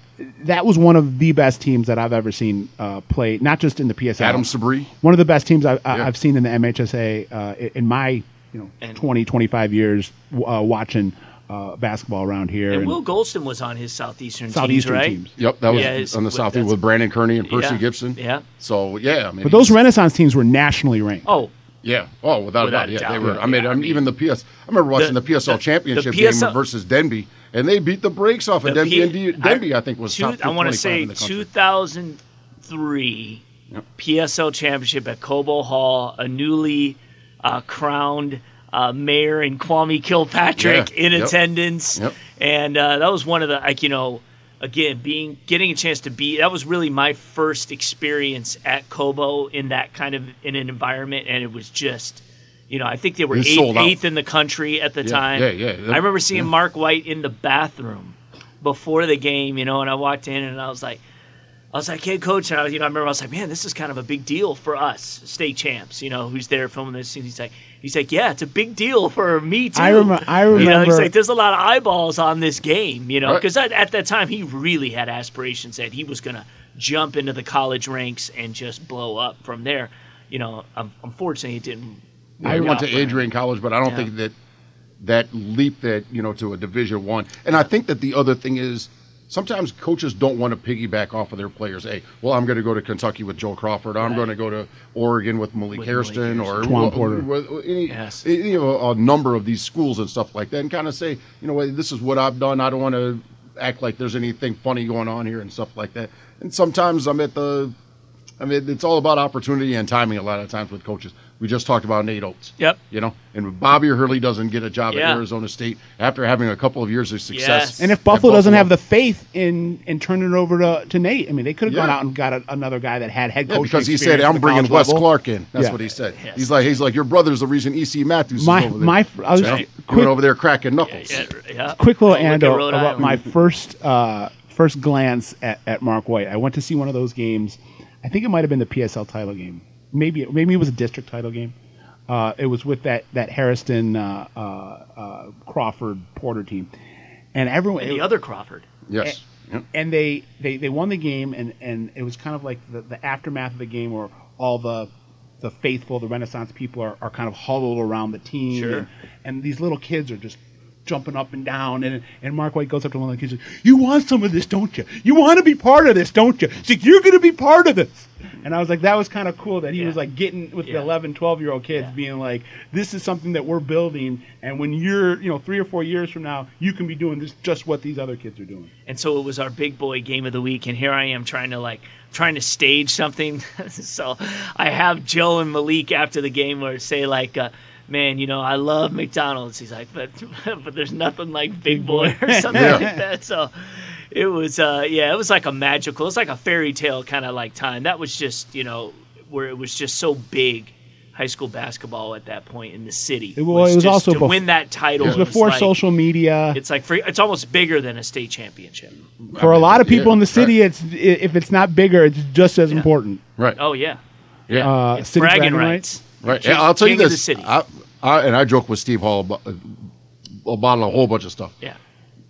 that was one of the best teams that I've ever seen uh, play, not just in the PSL. Adam Sabri. one of the best teams I, I, Yeah. I've seen in the MHSA uh, in my you know And- 20, 25 years uh, watching uh, basketball around here. And and Will Golston was on his Southeastern, Southeastern teams, right? teams. Yep, that was Yeah, it's- on the but South that's- with Brandon Kearney and Percy Yeah. Gibson. Yeah. So yeah, I mean, But those Renaissance teams were nationally ranked. Oh, Yeah. Oh, without, Without a a doubt. Yeah, they doubt. were. I mean, Yeah, I I mean, mean- even the PS. I remember watching The- the, PSL the- championship the game versus Denby, and they beat the brakes off of Denby. P- and Denby, I, think, was two, top. I want to say in the country. 2003 PSL championship at Cobo Hall, a newly uh, crowned uh, mayor in Kwame Kilpatrick Yeah, in yep, attendance, yep. and uh, that was one of the like you know. Again, being getting a chance to be that was really my first experience at Cobo in that kind of in an environment, and it was just, you know, I think they were eighth, eighth in the country at the Yeah, time. yeah, yeah. I remember seeing Yeah. Mark White in the bathroom before the game, you know, and I walked in and I was like, I was like, hey, coach, and I, you know, I remember I was like, man, this is kind of a big deal for us, state champs, you know, who's there filming this. And he's like, he's like, yeah, it's a big deal for me too. I remem- I You know, he's remember- like, there's a lot of eyeballs on this game, you know, because at, at that time he really had aspirations that he was going to jump into the college ranks and just blow up from there. You know, um, unfortunately, it didn't. I went to. Adrian College, but I don't Yeah. think that that leap that you know to a Division One. And I think that the other thing is sometimes coaches don't want to piggyback off of their players. Hey, well, I'm going to go to Kentucky with Joe Crawford. I'm Right. going to go to Oregon with Malik With Hairston Malik or Hairston. Twan Porter. well, any, Yes. Eh, you know, a number of these schools and stuff like that, and kind of say, you know, this is what I've done. I don't want to act like there's anything funny going on here and stuff like that. And sometimes I'm at the I mean, it's all about opportunity and timing. A lot of times with coaches, we just talked about Nate Oats. Yep. You know, and Bobby Hurley doesn't get a job Yeah. at Arizona State after having a couple of years of success. Yes. And if at Buffalo doesn't have the faith in in turning it over to, to Nate, I mean, they could have gone out and got a, another guy that had head Yeah, because he said, "I'm bringing Wes level." Clark in." That's Yeah. what he said. Yes. He's like, he's like, your brother's the reason EC Matthews My is over there. my I was You know? quick, He went over there cracking knuckles. Yeah, yeah. quick little Look anecdote about my first uh, first glance at, at Mark White. I went to see one of those games. I think it might have been the PSL title game. Maybe maybe it was a district title game. Uh, it was with that that Hairston uh, uh, uh, Crawford Porter team, and everyone And the other Crawford. Yes. Yep. and they, they they won the game and and it was kind of like the, the aftermath of the game where all the the faithful the renaissance people are, are kind of huddled around the team Sure. and, and these little kids are just jumping up and down and and mark white goes up to one of the kids and says, you want some of this don't you you want to be part of this don't you He's like, you're going to be part of this and i was like that was kind of cool that he Yeah. was like getting with Yeah. the 11 12 year old kids Yeah. being like this is something that we're building and when you're you know three or four years from now you can be doing this just what these other kids are doing and so it was our big boy game of the week and here i am trying to like trying to stage something so i have joe and malik after the game where say like uh, man you know i love mcdonald's he's like but but there's nothing like big boy or something Yeah. like that so it was uh yeah it was like a magical it's like a fairy tale kind of like time that was just you know where it was just so big high school basketball at that point in the city It wa- it was just also to bef- win that title It was it before like- social media. it's like for, it's almost bigger than a state championship For a lot of people Yeah, in the city, right. it's if it's not bigger, it's just as important. Right. oh yeah yeah. Uh, it's city bragging bragging rights. Right. King- I'll tell you king of this. the city. I, I, and I joke with Steve Hall about, about a whole bunch of stuff. yeah.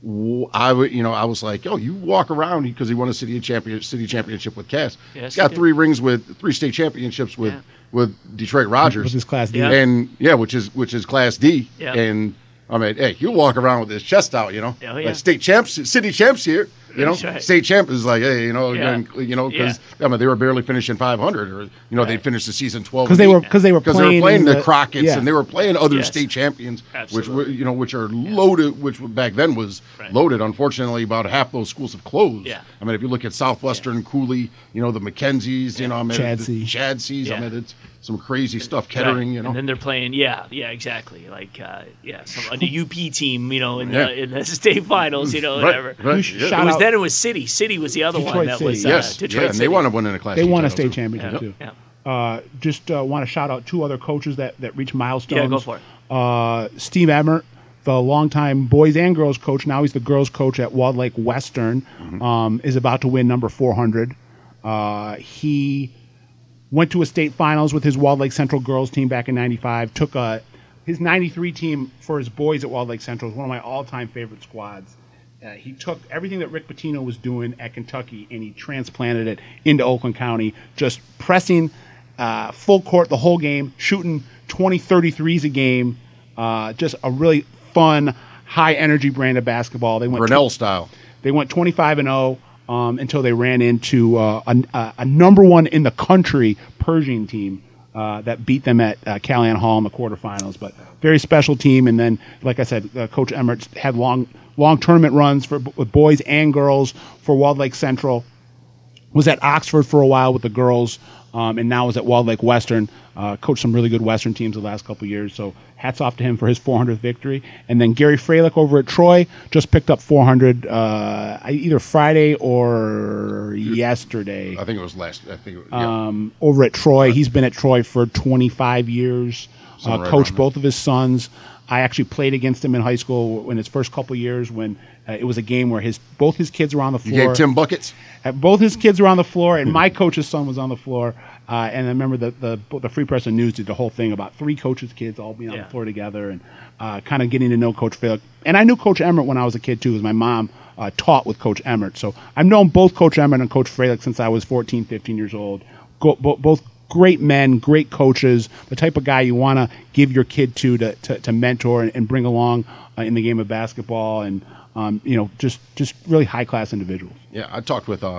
W- I would, you know, I was like, "Yo, you walk around because he won a city champion, city championship with Cass. Yes, He's got he three rings with three state championships with Yeah. with Detroit Rogers, With his Class D. Yeah. and yeah, which is which is Class D. Yeah. And I mean, hey, you walk around with his chest out, you know, Oh, yeah. like state champs, city champs here. You know, right. state champ is like, hey, you know, Yeah. and, you know, because I mean, they were barely finishing 500, or you know, they'd finished the season 12 Because they were because they were because they playing were playing in the, Crockett's yeah. and they were playing other Yes. state champions, which were you know which are loaded, which back then was Right. loaded. Unfortunately, about half those schools have closed. Yeah. I mean, if you look at Southwestern, Cooley, you know the Mackenzies, you know, I mean, Chadsey. the Chadseys, Yeah. I mean, it's some crazy stuff. Kettering, Right. you know, And then they're playing, yeah, yeah, exactly. Like, uh, yeah, some, the UP team, you know, in, Yeah. the, in the state finals, you know, Right, whatever. right, We yeah. shout out- then it was City. City was the other one that City. was uh, yes, Detroit yeah, and City. they wound up in a class. They D won a title, state too. championship Yeah, too. yeah. Uh, just uh, want to shout out two other coaches that that reached milestones. Yeah, go for it. Uh, Steve Emmert, the longtime boys and girls coach. Now he's the girls coach at Walled Lake Western. Mm-hmm. Um, is about to win number four hundred. Uh, he went to a state finals with his Walled Lake Central girls team back in '95. Took a his '93 team for his boys at Walled Lake Central is one of my all-time favorite squads. Uh, he took everything that Rick Pitino was doing at Kentucky and he transplanted it into Oakland County, just pressing uh, full court the whole game, shooting 20, 33s a game. Uh, just a really fun, high energy brand of basketball. They went Grinnell style. they went 25 and 0 um, until they ran into uh, a, a, a number one in the country Pershing team uh, that beat them at uh, Calihan Hall in the quarterfinals. But very special team. And then, like I said, uh, Coach Emmert had long long tournament runs for with boys and girls for Walled Lake Central was at Oxford for a while with the girls, um, and now is at Walled Lake Western. Uh, coached some really good Western teams the last couple years. So hats off to him for his 400th victory. And then Gary Freilich over at Troy just picked up 400 uh, either Friday or yesterday I think it was last. I think. It, yeah. um, over at Troy. He's been at Troy for 25 years. Uh, right coached both of his sons. I actually played against him in high school in his first couple years when uh, it was a game where his both his kids were on the floor. you floor. gave Tim buckets. Uh, both his kids were on the floor, and my coach's son was on the floor. Uh, and I remember the, the the Free Press and News did the whole thing about three coaches' kids all being on Yeah. the floor together and uh, kind of getting to know Coach Phil. And I knew Coach Emmert when I was a kid too, because my mom uh, taught with Coach Emmert. So I've known both Coach Emmert and Coach Freilich since I was 14, 15 years old. Go, bo- both great men, great coaches, the type of guy you want to give your kid to to, to, to mentor and, and bring along uh, in the game of basketball, and um, you know, just just really high class individuals. Yeah, I talked with uh,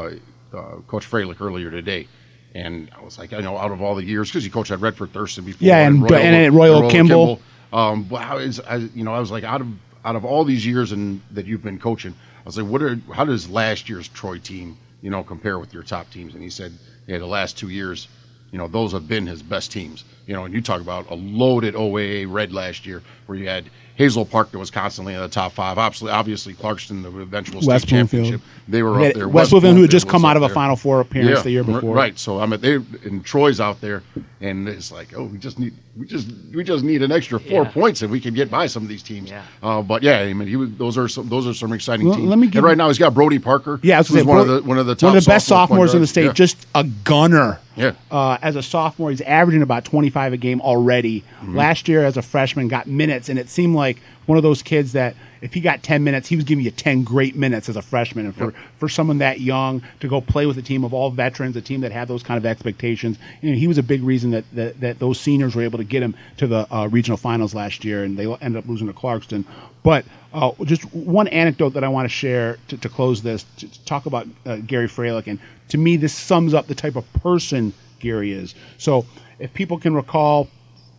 uh, Coach Freilich earlier today, and I was like, I know, out of all the years, because he coached at Redford Thurston before, Yeah, and- and at Royal Kimball. Um, but how is, I, you know, I was like, out of out of all these years and that you've been coaching, I was like, what are, how does last year's Troy team, you know, compare with your top teams? And he said, yeah, the last two years, you know, those have been his best teams. You know, and you talk about a loaded OAA red last year where you had Hazel Park that was constantly in the top five. Obviously, obviously Clarkston, the eventual state West Bloomfield. championship, they were We up had there. West Bloomfield, who had just come out of a there. Final Four appearance the year before. Right. So I mean, they and Troy's out there, and it's like, oh, we just need, we just, we just need an extra four Yeah. points if we can get by some of these teams. Yeah. Uh, but yeah, I mean, he was, those are some, those are some exciting Well, teams. let me give and right now he's got Brody Parker. Yeah, I was who's gonna say, one of the one of the top one of the best sophomore sophomores in the state, Yeah. just a gunner. Yeah. Uh, as a sophomore, he's averaging about 25 a game already. Mm-hmm. Last year, as a freshman, got minutes, and it seemed like one of those kids that if he got 10 minutes, he was giving you 10 great minutes as a freshman. And for, for someone that young to go play with a team of all veterans, a team that had those kind of expectations, you know, he was a big reason that, that, that those seniors were able to get him to the uh, regional finals last year, and they ended up losing to Clarkston. But uh, just one anecdote that I want to share to, to close this to, to talk about uh, Gary Freilich. And to me, this sums up the type of person Gary is. So, if people can recall,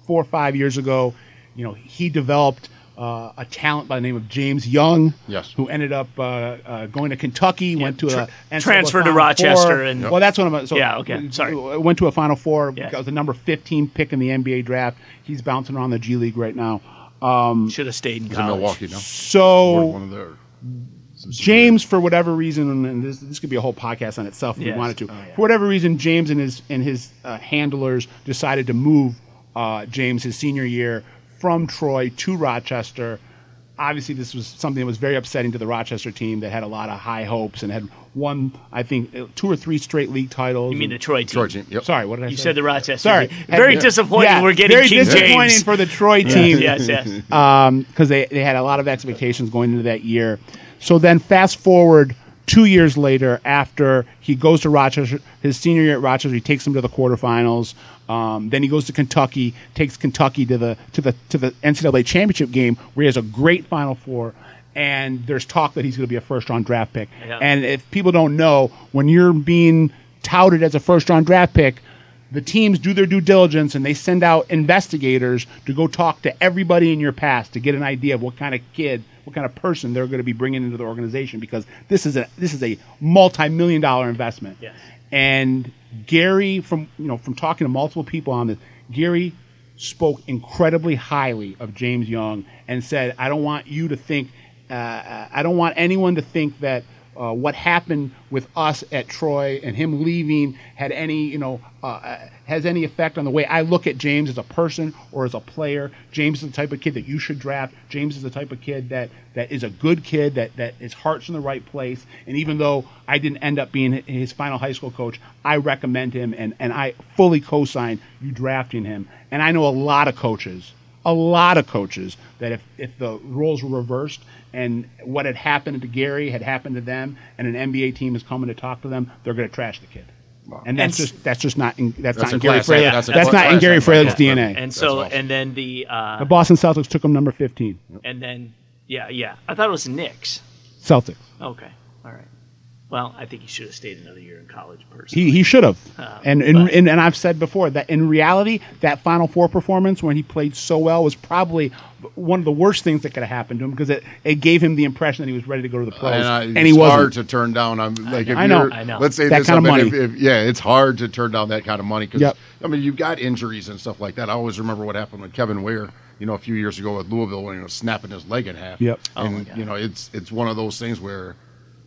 four or five years ago, you know, he developed uh, a talent by the name of James Young, Yes. who ended up uh, uh, going to Kentucky, went to tra- a NCAA transferred to Rochester Four. and- well, that's what I'm. So Yeah, okay, sorry. Went to a Final Four. Yeah. Got the number 15 pick in the NBA draft. He's bouncing around the G League right now. Um, Should have stayed in He's in. Milwaukee now. so One of their James, for whatever reason, and this, this could be a whole podcast on itself if Yes. we wanted to. Oh, yeah. For whatever reason, James and his and his uh, handlers decided to move uh, James his senior year from Troy to Rochester. Obviously, this was something that was very upsetting to the Rochester team that had a lot of high hopes and had won, I think, uh, two or three straight league titles. You mean the And- Troy team? Troy team. Yep. Sorry, what did I say? You say? said the Rochester. Sorry, team. Very Yeah. disappointing. Yeah, We're getting very King disappointing James. for the Troy team yes, yes. because they, they had a lot of expectations going into that year. So then, fast forward two years later, after he goes to Rochester, his senior year at Rochester, he takes them to the quarterfinals. Um, then he goes to Kentucky, takes Kentucky to the to the to the NCAA championship game, where he has a great Final Four. And there's talk that he's going to be a first round draft pick. Yeah. And if people don't know, when you're being touted as a first round draft pick, the teams do their due diligence and they send out investigators to go talk to everybody in your past to get an idea of what kind of kid, what kind of person they're going to be bringing into the organization because this is a this is a multi-million dollar investment. Yes. And Gary from you know from talking to multiple people on this, Gary spoke incredibly highly of James Young and said, "I don't want you to think, uh, I don't want anyone to think that uh, what happened with us at Troy and him leaving had any, you know, uh, has any effect on the way I look at James as a person or as a player. James is the type of kid that you should draft. James is the type of kid that that is a good kid that that his heart's in the right place. And even though I didn't end up being his final high school coach, I recommend him and and I fully co-sign you drafting him. And I know a lot of coaches a lot of coaches that if, if the roles were reversed and what had happened to Gary had happened to them and an NBA team is coming to talk to them, they're going to trash the kid. And that's And just that's just not in, that's, That's not in Gary class Freilich. That's, That's not in Gary act. Yeah. DNA. And so, awesome. and then the, uh, the Boston Celtics took him number 15. and then, yeah, yeah. I thought it was the Knicks. Celtics. Okay, all right. Well, I think he should have stayed another year in college. Personally, He, he should have. Uh, and, and, and and I've said before that in reality, that Final Four performance when he played so well was probably one of the worst things that could have happened to him because it, it gave him the impression that he was ready to go to the pros, And, I, and, it's he wasn't. hard to turn down. I'm like, if I know. you're, I know. Let's say That this. kind of money. If, if, yeah, it's hard to turn down that kind of money because Yep. I mean, you've got injuries and stuff like that. I always remember what happened with Kevin Ware. You know, a few years ago with Louisville when he was snapping his leg in half. Yep. Oh, my And God. you know, it's it's one of those things where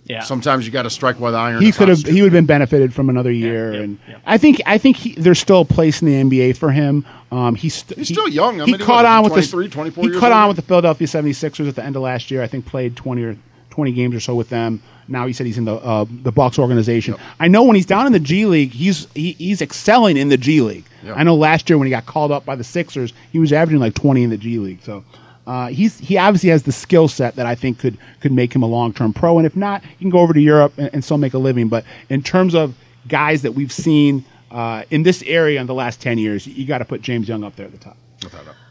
yeah. sometimes you got to strike while the iron. he could have he would have been benefited from another year yep, and yep. I think I think he, there's still a place in the NBA for him um, he's, st- He's he- still young. I he mean, caught what, on with the 24 he years caught on with the Philadelphia 76ers at the end of last year I think played 20 or 20 games or so with them now he said he's in the uh, the Bucks organization I know when he's down in the G League he's he, he's excelling in the G League Yep. I know last year when he got called up by the Sixers he was averaging like 20 in the G League so uh, he's he obviously has the skill set that I think could could make him a long term pro, and if not, he can go over to Europe and, and still make a living. But in terms of guys that we've seen uh, in this area in the last ten years, you got to put James Young up there at the top.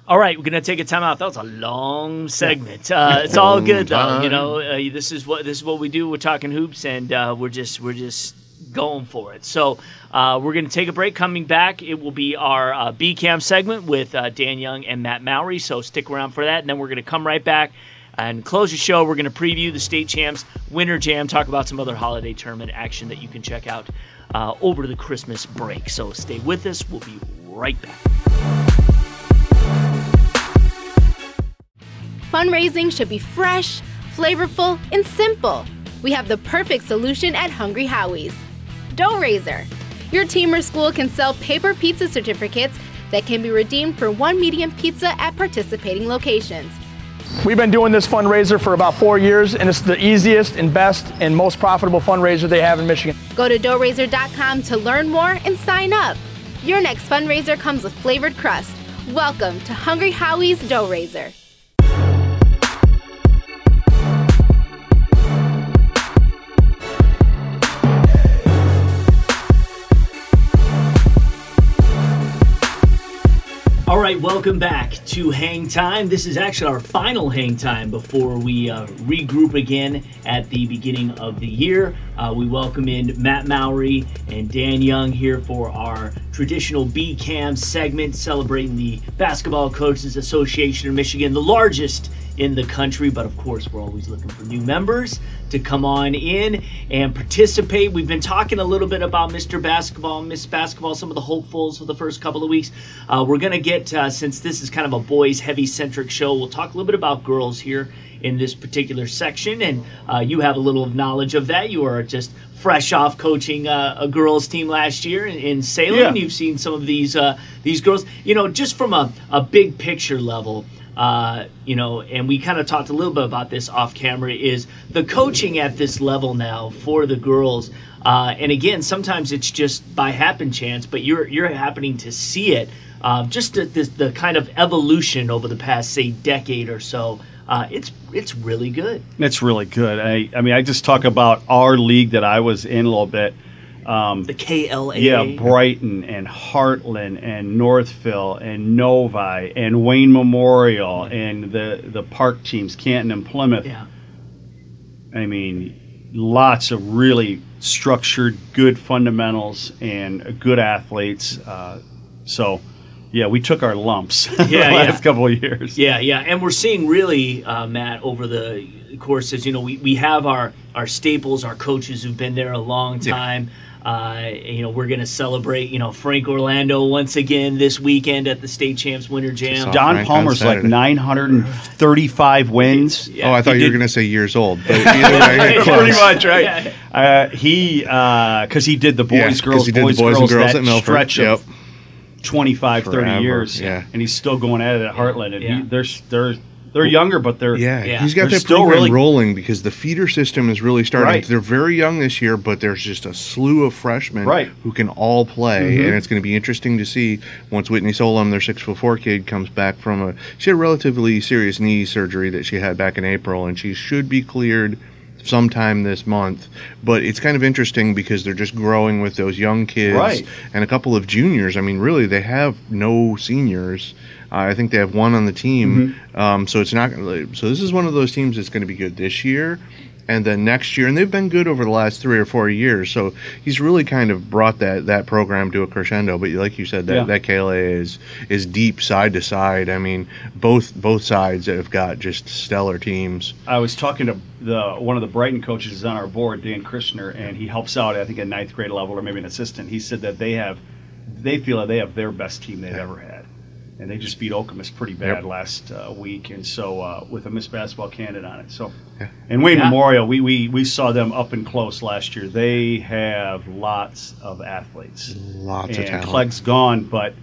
All right, we're gonna take a time out. That was a long segment. Uh, it's all good though. You know, uh, this is what this is what we do. We're talking hoops, and uh, we're just we're just going for it. So uh, we're gonna take a break. Coming back, it will be our uh, BCAM segment with uh, Dan Young and Matt Mowry. So stick around for that, and then we're gonna come right back. And close the show. We're going to preview the state champs, winter jam, talk about some other holiday tournament action that you can check out uh, over the Christmas break. So stay with us. We'll be right back. Fundraising should be fresh, flavorful, and simple. We have the perfect solution at Hungry Howie's. Dough Raiser. Your team or school can sell paper pizza certificates that can be redeemed for one medium pizza at participating locations. We've been doing this fundraiser for about four years, and it's the easiest and best and most profitable fundraiser they have in Michigan. Go to doughraiser.com to learn more and sign up. Your next fundraiser comes with flavored crust. Welcome to Hungry Howie's Dough Raiser. All right, welcome back to Hang Time. This is actually our final Hang Time before we uh, regroup again at the beginning of the year. Uh, we welcome in Matt Mowry and Dan Young here for our traditional BCAM segment celebrating the Basketball Coaches Association of Michigan, the largest in the country. But of course, we're always looking for new members to come on in and participate. We've been talking a little bit about Mr. Basketball, Miss Basketball, some of the hopefuls for the first couple of weeks. Uh, we're going to get, uh, since this is kind of a boys heavy centric show, we'll talk a little bit about girls here in this particular section. And uh, you have a little knowledge of that. You are just fresh off coaching uh, a girls team last year in, in Salem. Yeah. You've seen some of these uh, these girls. You know, just from a, a big picture level. Uh, you know, and we kind of talked a little bit about this off camera. Is the coaching at this level now for the girls? Uh, and again, sometimes it's just by happen chance, but you're you're happening to see it. Uh, just the, the, the kind of evolution over the past say decade or so. Uh, it's it's really good. It's really good. I, I mean, I just talk about our league that I was in a little bit. Um, The KLA. yeah, Brighton and Heartland and Northville and Novi and Wayne Memorial and the the park teams, Canton and Plymouth. Yeah. I mean, lots of really structured, good fundamentals and good athletes. Uh, so, yeah, we took our lumps Yeah, the yeah. couple of years. Yeah, yeah, and we're seeing really, uh, Matt, over the courses. You know, we, we have our our staples, our coaches who've been there a long time. Uh, you know, we're going to celebrate, you know, Frank Orlando once again this weekend at the state champs winter jam. Don Frank Palmer's like 935 wins. Yeah. oh, I thought He you were going to say years old. But way, Pretty much, right? Yeah. Uh, he, because he did the boys, Yeah, 'cause girls, he did the boys, boys and girls, girls that at Milford. stretch Yep. of 25, 30 years. yeah. And he's still going at it at Heartland. And Yeah. he, they're, they're, they're younger, but they're Yeah, Yeah. he's got They're that still program really- rolling because the feeder system is really starting. Right. They're very young this year, but there's just a slew of freshmen Right. who can all play, Mhm. and it's going to be interesting to see once Whitney Solom, their six foot four kid, comes back from a. She had a relatively serious knee surgery that she had back in April, and she should be cleared sometime this month. But it's kind of interesting because they're just growing with those young kids Right. and a couple of juniors. I mean, really, they have no seniors. Uh, I think they have one on the team, um, so it's not. So this is one of those teams that's going to be good this year, and then next year, and they've been good over the last three or four years. So he's really kind of brought that that program to a crescendo. But like you said, that Yeah. that KLA is is deep side to side. I mean, both both sides have got just stellar teams. I was talking to the one of the Brighton coaches is on our board, Dan Christner, and he helps out. I think at ninth grade level or maybe an assistant. He said that they have, they feel that they have their best team they've ever had, and they just beat Okemos pretty bad Yep. last uh, week, and so uh, with a Miss Basketball candidate on it. So, and Wayne Yeah. Memorial, we, we we saw them up and close last year. They have lots of athletes. Lots of and talent. Clegg's gone, but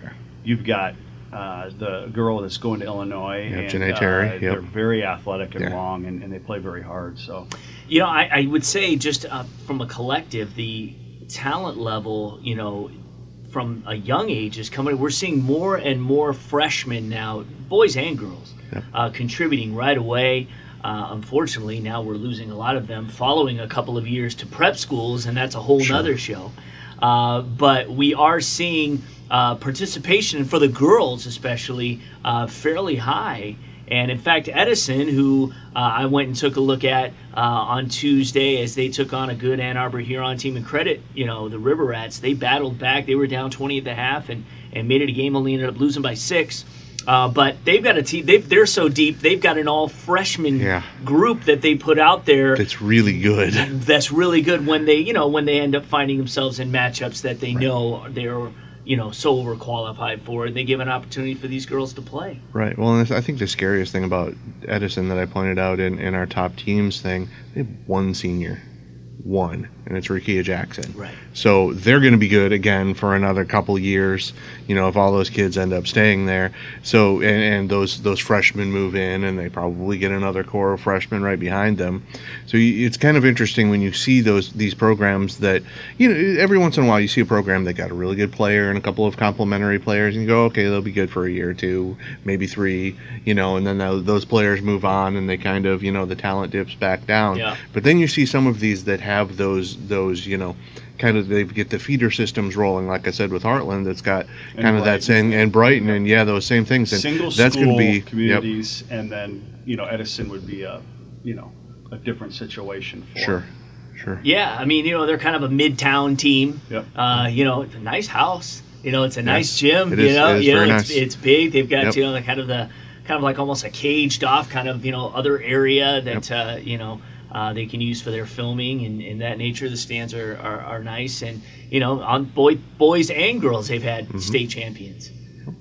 you've got. Uh, the girl that's going to Illinois, Yep, and Janae Terry, uh, yep. they're very athletic and Yeah. long, and, and they play very hard. So You know, I, I would say just uh, from a collective, the talent level, you know, from a young age is coming. We're seeing more and more freshmen now, boys and girls, uh, contributing right away. Uh, unfortunately, now we're losing a lot of them following a couple of years to prep schools, and that's a whole nother show. Uh, but we are seeing uh, participation for the girls, especially, uh, fairly high. And in fact, Edison, who uh, I went and took a look at uh, on Tuesday as they took on a good Ann Arbor Huron team and credit, you know, the River Rats, they battled back. They were down 20 at the half and, and made it a game, only ended up losing by six. Uh, but they've got a team. They've, they're so deep. They've got an all freshman Yeah. group that they put out there That's really good. that's really good when they, you know, when they end up finding themselves in matchups that they know they're, you know, so overqualified for, and they give an opportunity for these girls to play. Right. Well, and I think the scariest thing about Edison that I pointed out in, in our top teams thing, they have one senior. One. And it's Rakia Jackson. Right. So they're going to be good again for another couple years, you know, if all those kids end up staying there. So, and, and those those freshmen move in and they probably get another core of freshmen right behind them. So you, it's kind of interesting when you see those these programs that, you know, every once in a while you see a program that got a really good player and a couple of complementary players and you go, okay, they'll be good for a year or two, maybe three, you know, and then tho- those players move on and they kind of, you know, the talent dips back down. Yeah. But then you see some of these that have those those you know kind of they get the feeder systems rolling like I said with Heartland that's got And kind of that same and Brighton and yeah those same things and Single that's going to be yep, communities, and then you know Edison would be a you know a different situation for sure sure Yeah, I mean, you know, they're kind of a midtown team. Yep. Uh, you know, it's a nice house. You know, it's a nice gym. it you is- know, it is you know, very it's, nice. it's big. They've got Yep. you know the kind of the kind of like almost a caged off kind of you know other area that uh, you know. Uh, they can use for their filming and, and that nature. The stands are, are, are nice, and you know, on boy, boys and girls, they've had Mm-hmm. state champions.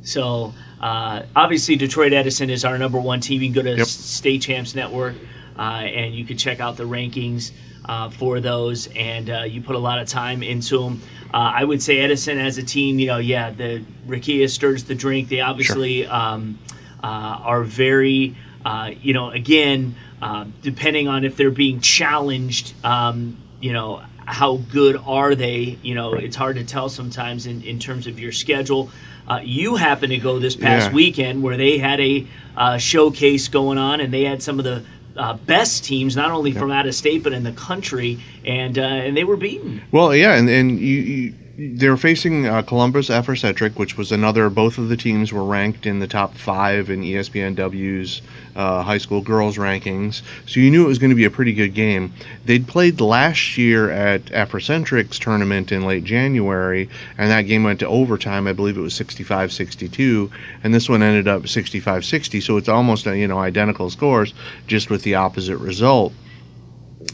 So uh, obviously, Detroit Edison is our number one team. You can go to Yep. State Champs Network, uh, and you can check out the rankings uh, for those. And uh, you put a lot of time into them. Uh, I would say Edison as a team, you know, yeah, the Rickea stirs the drink. They obviously um, uh, are very, uh, you know, again, uh, depending on if they're being challenged, um, you know, how good are they? You know, it's hard to tell sometimes in, in terms of your schedule. Uh, you happen to go this past Yeah. weekend where they had a uh, showcase going on and they had some of the uh, best teams, not only from out of state but in the country, and uh, and they were beaten. Well, yeah, and and you, you they were facing uh, Columbus Afrocentric, which was another. Both of the teams were ranked in the top five in ESPNW's uh, high school girls rankings, so you knew it was going to be a pretty good game. They'd played last year at Afrocentric's tournament in late January, and that game went to overtime. I believe it was 65-62, and this one ended up 65-60. So it's almost uh, you know identical scores, just with the opposite result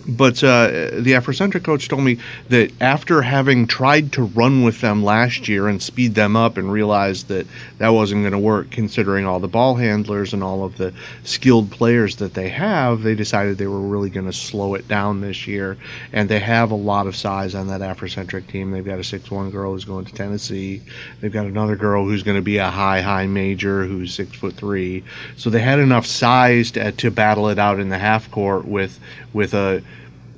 but uh, the Afrocentric coach told me that after having tried to run with them last year and speed them up and realized that that wasn't going to work considering all the ball handlers and all of the skilled players that they have, they decided they were really going to slow it down this year. And they have a lot of size on that Afrocentric team. They've got a 6'1 girl who's going to Tennessee. They've got another girl who's going to be a high, high major who's six foot three. So they had enough size to, to battle it out in the half court with with a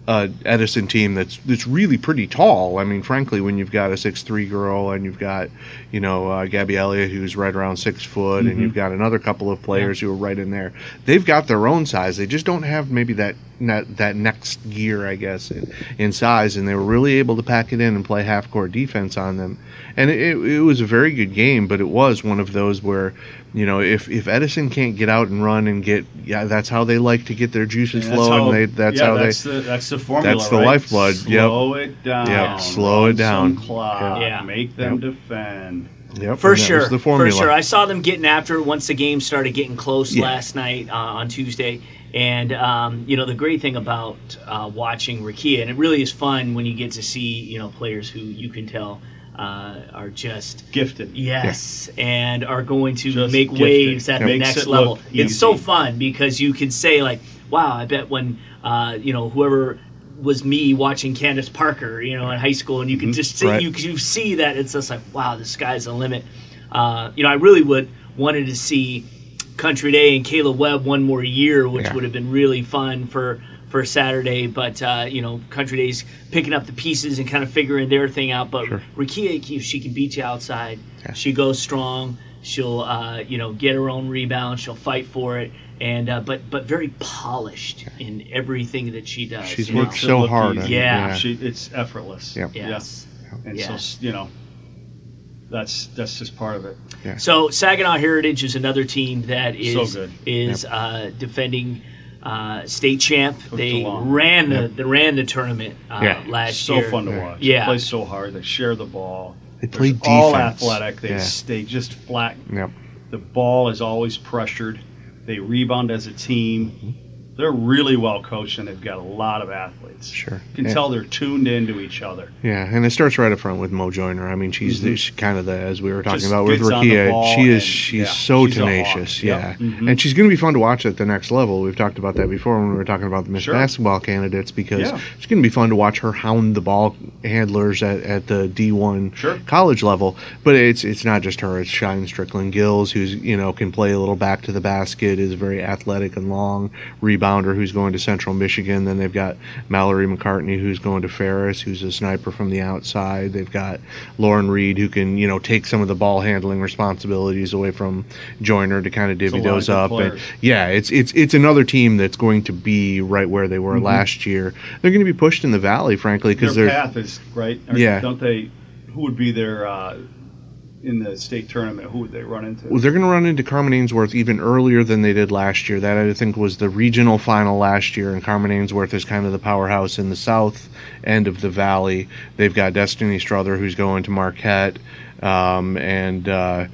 a Edison team that's that's really pretty tall. I mean, frankly, when you've got a six three girl and you've got you know uh, Gabby Elliott who's right around six foot, and you've got another couple of players who are right in there. They've got their own size. They just don't have maybe that that, that next gear, I guess, in, in size. And they were really able to pack it in and play half court defense on them. And it, it was a very good game, but it was one of those where you know if if Edison can't get out and run and get yeah, that's how they like to get their juices And that's flowing. how- they that's yeah, how that's they the, that's the formula. That's the right? lifeblood, yep. Slow it down. Yep, slow it down. Some clock. Yeah. Make them Yep. defend. Yep, For sure, was the for sure. I saw them getting after it once the game started getting close Yeah. last night uh, on Tuesday. And um, you know the great thing about uh, watching Rickea, and it really is fun when you get to see you know players who you can tell uh, are just Gifted. Yes, and are going to Just make gifted. waves at the next it level. It's so fun because you can say like, "Wow, I bet when uh, you know whoever was me watching Candace Parker, you know, in high school, and you can just see Right. you you see that it's just like, wow, the sky's the limit. Uh, you know, I really would wanted to see Country Day and Kayla Webb one more year, which Yeah. would have been really fun for for Saturday. But uh, you know, Country Day's picking up the pieces and kind of figuring their thing out. But Rickea, if she can beat you outside, she goes strong. She'll uh, you know get her own rebound. She'll fight for it. And uh, but but very polished in everything that she does. She's you know? worked so look hard. easy. on it, Yeah. She, it's effortless. Yep. Yes. Yeah. And Yeah. so you know, that's that's just part of it. So Saginaw Heritage is another team that is So good. is uh, defending uh, state champ. they DeLong. ran the they ran the tournament uh, Yeah. last so year. So fun to watch. Yeah. They play so hard. They share the ball. They play They're all athletic. They Yeah. they just flat Yep. The ball is always pressured. They rebound as a team. They're really well coached and they've got a lot of athletes. Sure. You can Yeah. tell they're tuned into each other. Yeah, and it starts right up front with Mo Joyner. I mean, she's, she's kind of the as we were talking Mm-hmm. Just about with Rickea. She is and- she's yeah, so she's tenacious. Yep. Yeah, Mhm. and she's going to be fun to watch at the next level. We've talked about that before when we were talking about the Miss Sure. Basketball candidates because Yeah. it's going to be fun to watch her hound the ball handlers at, at the D one Sure. college level. But it's it's not just her. It's Shine Strickland Gills, who's you know can play a little back to the basket, is very athletic and long rebounder, who's going to Central Michigan. Then they've got Mallory McCartney, who's going to Ferris, who's a sniper from the outside. They've got Lauren Reed, who can you know take some of the ball handling responsibilities away from Joyner to kind of divvy of those up. And yeah, it's it's it's another team that's going to be right where they Mm-hmm. were last year. They're going to be pushed in the valley, frankly, because Their path is right. Or Yeah. Don't they? Who would be their uh, in the state tournament? Who would they run into? Well, they're going to run into Carman Ainsworth even earlier than they did last year. That I think was the regional final last year, and Carman Ainsworth is kind of the powerhouse in the south end of the valley. They've got Destiny Strother, who's going to Marquette, um, and uh,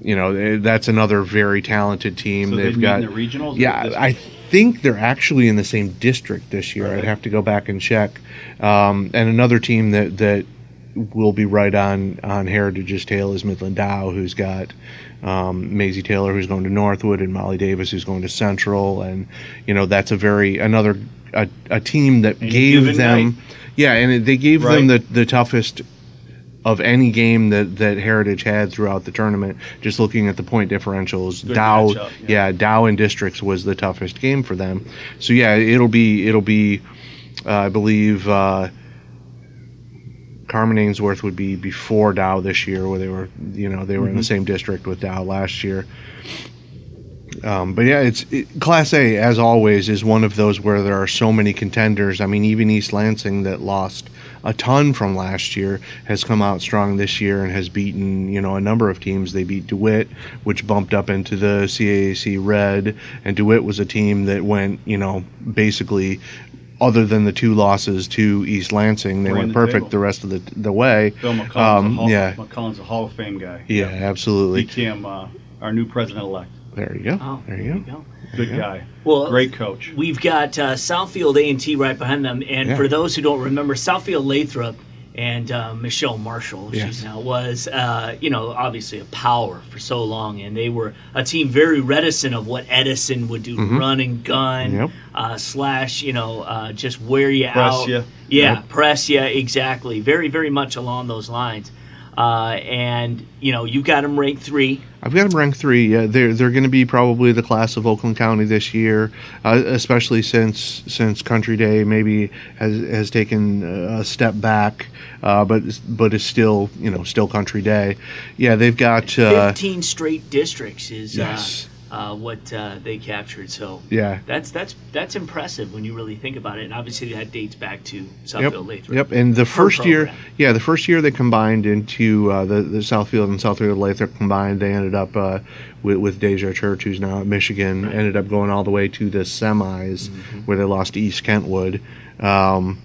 you know eh, that's another very talented team. So they They've got in the regionals? Yeah, I think they're actually in the same district this year. I'd have to go back and check. Um, and another team that that will be right on on Heritage's tail is Midland Dow, who's got um, Maisie Taylor, who's going to Northwood, and Molly Davis, who's going to Central, and you know that's a very another a, a team that Any gave them, night. yeah, and they gave them the the toughest of any game that, that Heritage had throughout the tournament, just looking at the point differentials, Good Dow, matchup, yeah. yeah. Dow and Districts was the toughest game for them. So yeah, it'll be it'll be, uh, I believe, uh, Carman Ainsworth would be before Dow this year, where they were, you know, they were in the same district with Dow last year. Um, but yeah, it's it, Class A as always is one of those where there are so many contenders. I mean, even East Lansing that lost a ton from last year has come out strong this year and has beaten you know a number of teams. They beat Dewitt, which bumped up into the CAAC Red, and Dewitt was a team that went you know basically. Other than the two losses to East Lansing, they Ran went the perfect table. the rest of the the way. Bill McCollum's, Um, a Hall, yeah, McCollum's a Hall of Fame guy. yeah, absolutely. Became uh, our new president elect. There you go. Oh, there you go. Good guy. Well, Great coach. We've got uh, Southfield A and T right behind them, and Yeah. for those who don't remember, Southfield Lathrop and uh, Michelle Marshall, Yes. she's now was, uh, you know, obviously a power for so long, and they were a team very reticent of what Edison would do, run and gun, Mm-hmm. Yep. uh, slash, you know, uh, just wear you Press out, ya. yeah, Yep. press you exactly, very, very much along those lines. Uh, and you know you've got them ranked three. I've got them ranked three. Yeah, they're they're going to be probably the class of Oakland County this year, uh, especially since since Country Day maybe has has taken a step back, uh, but but is still you know still Country Day. Yeah, they've got uh, Fifteen straight districts is Yes. Uh, what uh, they captured. So yeah. That's that's that's impressive when you really think about it, and obviously that dates back to Yep. Southfield Lathrop. Yep. And the first year, yeah, the first year they combined into uh, the the Southfield and Southfield Lathrop combined. They ended up uh, with, with Deja Church, who's now at Michigan, ended up going all the way to the semis Mm-hmm. where they lost to East Kentwood. Um,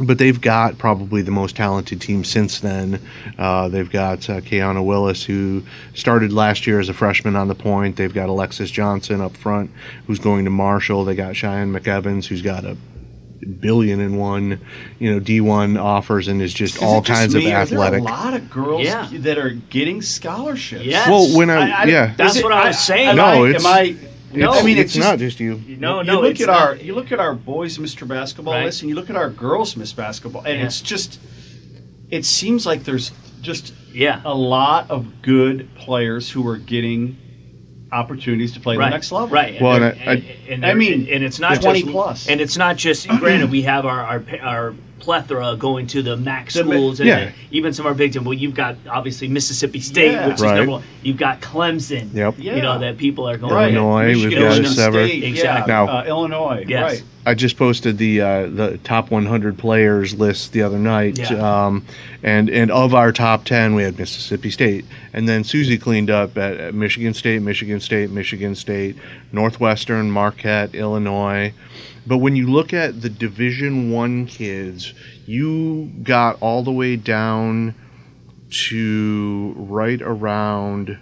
but they've got probably the most talented team since then. Uh, they've got uh, Keanu Willis, who started last year as a freshman on the point. They've got Alexis Johnson up front, who's going to Marshall. They got Cheyenne McEvans, who's got a billion and one, you know, D1 offers and is just Is all just kinds me, of or athletic. There are a lot of girls Yeah. that are getting scholarships. Yes. Well, when I, yeah, That's Is it- what I was saying. Am No, I, it's- am I? No, I mean, it's, it's, not just, just you. no, you no. look it's at not. our you look at our boys Mr. Basketball Right. list, and you look at our girls Miss Basketball, and Yeah. it's just it seems like there's just yeah. a lot of good players who are getting opportunities to play right. the next level. Right. Well, and, and I- and- and I mean, and it's not 20 just plus. and it's not just. granted, we have our our, our plethora going to the MAC schools, and Yeah. even some of our Big Ten. Well, you've got obviously Mississippi State, Yeah. which is Right. number one. You've got Clemson. Yep. You know that people are going. Right. Illinois, we've got Michigan several. State, Exactly. Yeah. Now- uh, Illinois. Yes. Right. I just posted the uh, the top 100 players list the other night, Yeah. um, and and of our top 10, we had Mississippi State, and then Susie cleaned up at, at Michigan State, Michigan State, Michigan State, Northwestern, Marquette, Illinois. But when you look at the Division One kids, you got all the way down to right around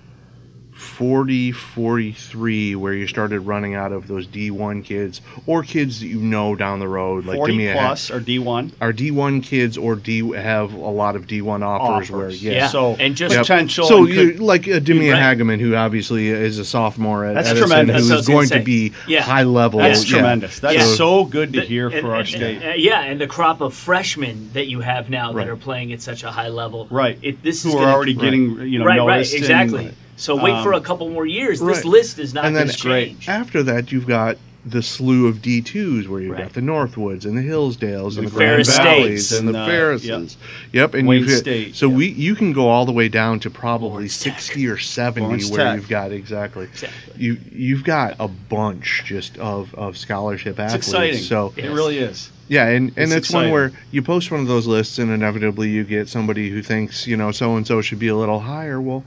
40, 43, where you started running out of those D1 kids or kids that you know down the road. Like, give Forty me a plus or D one. Our D1 kids or D have a lot of D1 offers, where, yeah. Yeah. So And just- potential. So you could- like uh, Demian Right. Hageman, who obviously is a sophomore at That's Edison, tremendous. That's what I who was is gonna say. to be Yeah. high level. that's yeah. tremendous. That's Yeah. so good to The- hear and- for our and- state. yeah, and the crop of freshmen that you have now Right. that are playing at such a high level. Right. It, this Who is are gonna- already getting you know right, right, noticed and- exactly. So wait for um, a couple more years. This right. list is not And going then to change. After that, you've got the slew of D2s where you've Right. got the Northwoods and the Hillsdales and The the Grand Valleys States. and the And, uh, Ferrises. Yep, and Wayne you've hit, State, so yeah. we you can go all the way down to probably Lawrence Tech. sixty or seventy Lawrence where Tech. you've got exactly. Exactly. You you've got a bunch just of, of scholarship It's athletes. exciting. So it really is. yeah, and, and It's it's, one where you post one of those lists, and inevitably you get somebody who thinks, you know, so and so should be a little higher. Well,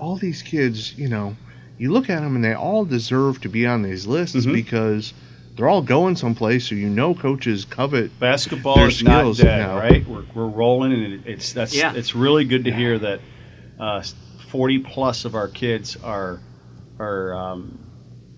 all these kids, you know, you look at them and they all deserve to be on these lists Mhm. because they're all going someplace. So you know, coaches covet. Basketball Their is not skills dead, now. right? We're, we're rolling, and it's that's Yeah. it's really good to hear that uh, forty plus of our kids are are um,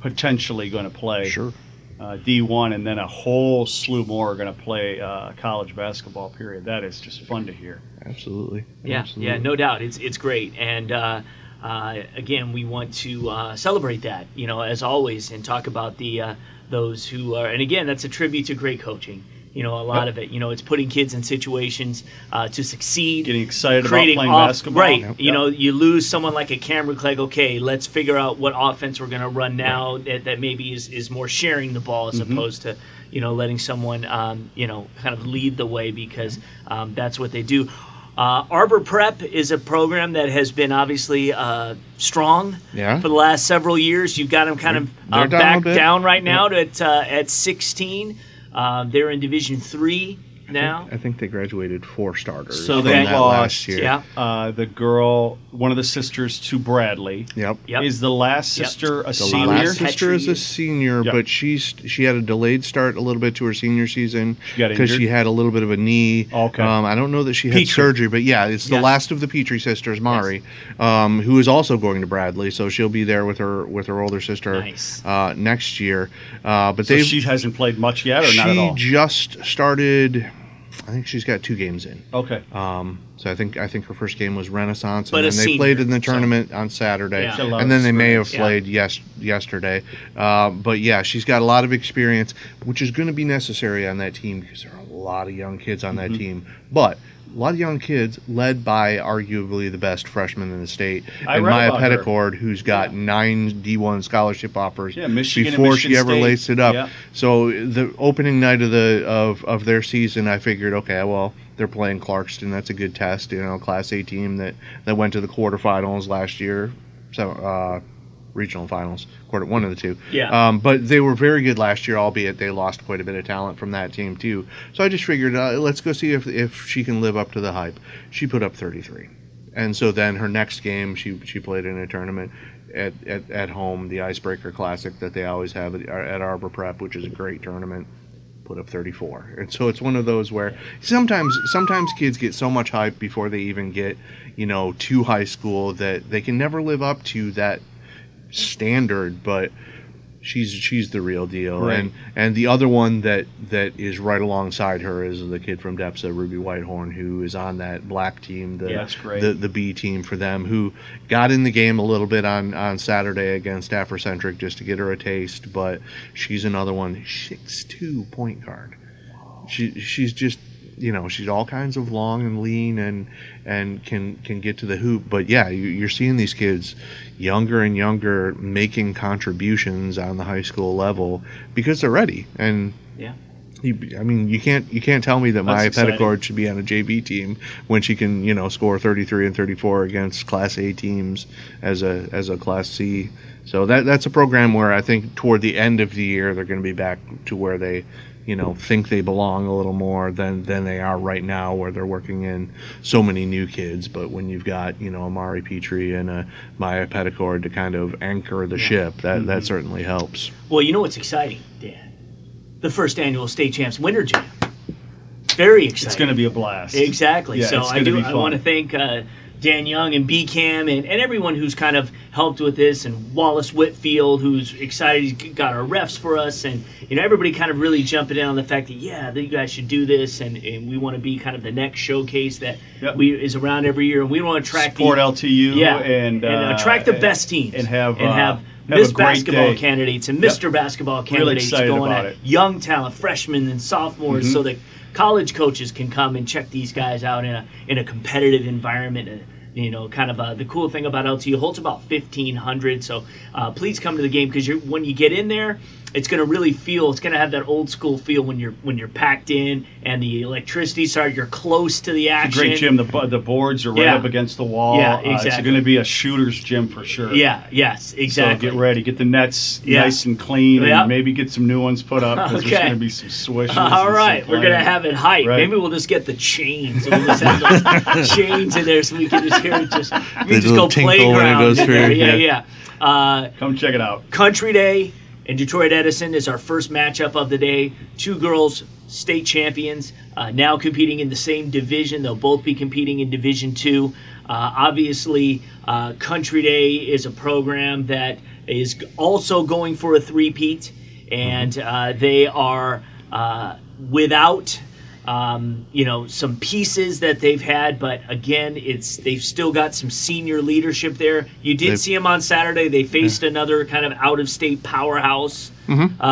potentially going to play Sure. uh, D1, and then a whole slew more are going to play uh, college basketball. Period. That is just fun to hear. Absolutely. Yeah, Absolutely. yeah, no doubt. It's it's great, and uh, uh, again, we want to uh, celebrate that, you know, as always, and talk about the uh, those who are. And again, that's a tribute to great coaching. You know, a lot Yep. of it. You know, it's putting kids in situations uh, to succeed. Getting excited about playing off- basketball. Right. Yep. You know, you lose someone like a Cameron Clegg. Okay, let's figure out what offense we're going to run now that, that maybe is, is more sharing the ball as Mm-hmm. opposed to, you know, letting someone, um, you know, kind of lead the way because um, that's what they do. Uh, Arbor Prep is a program that has been obviously uh, strong Yeah. for the last several years. You've got them kind of uh, down back down right now to, at, uh, at 16. Um, they're in Division Three now. I think they graduated four starters. So from they that lost. last year. Yeah. Uh, the girl, one of the sisters to Bradley, Yep. Yep. is the last Yep. sister a The senior. last sister is a senior, Yep. but she's she had a delayed start a little bit to her senior season because she injured? had a little bit of a knee. Okay. Um, I don't know that she had Petrie. surgery, but yeah, it's the Yes. last of the Petrie sisters, Mari, um, who is also going to Bradley, so she'll be there with her with her older sister Nice. uh, next year. Uh, but So she hasn't played much yet, or she not at all. just started. I think she's got two games in. Okay. Um, so I think I think her first game was Renaissance, But and a then they senior, played in the so- tournament on Saturday, Yeah. She had a lot and then they may have experience. played yes yesterday. Uh, but yeah, she's got a lot of experience, which is going to be necessary on that team because there are a lot of young kids on that Mm-hmm. team. But a lot of young kids, led by arguably the best freshman in the state, I and Maya her. Petticord, who's got nine D1 scholarship offers Yeah, Michigan before she ever State. laced it up. Yeah. So the opening night of the of, of their season, I figured, okay, well, they're playing Clarkston. That's a good test, you know, Class A team that that went to the quarterfinals last year, so uh, regional finals, quarter one of the two. Yeah. Um, but they were very good last year, albeit they lost quite a bit of talent from that team too. So I just figured, uh, let's go see if if she can live up to the hype. She put up 33. And so then her next game, she she played in a tournament at, at, at home, the Icebreaker Classic that they always have at, at Arbor Prep, which is a great tournament. Put up 34, and so it's one of those where sometimes sometimes kids get so much hype before they even get you know to high school that they can never live up to that standard. But she's she's the real deal, Right. and and the other one that that is right alongside her is the kid from Depsa, Ruby Whitehorn, who is on that black team, the Yeah, that's great. the the B team for them, who got in the game a little bit on on Saturday against Afrocentric just to get her a taste, but she's another one, six two point guard. She she's just you know she's all kinds of long and lean and and can can get to the hoop but yeah you, you're seeing these kids younger and younger making contributions on the high school level because they're ready and Yeah. you, I mean, you can't you can't tell me that Maya. Petticord should be on a JV team when she can you know score 33 and 34 against Class A teams as a as a Class C. So that that's a program where I think toward the end of the year they're going to be back to where they you know think they belong a little more than than they are right now where they're working in so many new kids but when you've got you know Amari Petrie and a Maya Petticord to kind of anchor the ship that Mm-hmm. that certainly helps Well, you know what's exciting, Dan? The first annual state champs winter jam. Very exciting. It's going to be a blast. Exactly. Yeah, so it's I do. be I want to thank uh, Dan Young and BCAM and, and everyone who's kind of helped with this, and Wallace Whitfield, who's excited, he's got our refs for us, and you know everybody kind of really jumping in on the fact that yeah, that you guys should do this, and, and we want to be kind of the next showcase that Yep. we is around every year, and we want to attract Support the, LTU yeah, and, uh, attract the and- best teams and have, and uh, have, have Miss basketball day. candidates and Mr. Basketball candidates excited going at it. young talent, freshmen and sophomores, Mm-hmm. so that college coaches can come and check these guys out in a in a competitive environment. Uh, you know, kind of uh, the cool thing about LTU holds about fifteen hundred. So uh, please come to the game because when you get in there, it's going to really feel. It's going to have that old school feel when you're when you're packed in and the electricity started. You're close to the action. Great gym. The the boards are right Yeah. up against the wall. Yeah, Uh, it's going to be a shooter's gym for sure. Yeah. Yes. Exactly so get ready. Get the nets Yeah. nice and clean, Yeah. and maybe get some new ones put up because Okay. there's going to be some swishes. All and we're gonna have it hype. Right. Maybe we'll just get the chains. We'll just have those chains in there so we can just hear it. Just we can just little go tinkle when it playground. goes through, Yeah, yeah. yeah. Uh, Come check it out. Country Day in Detroit Edison is our first matchup of the day. Two girls, state champions, uh, now competing in the same division. They'll both be competing in Division Two. Uh, obviously, uh, Country Day is a program that is also going for a three-peat, and uh, they are uh, without um, you know some pieces that they've had, but again, it's they've still got some senior leadership there. You did They've- see them on Saturday. They faced another kind of out of state powerhouse. Uh,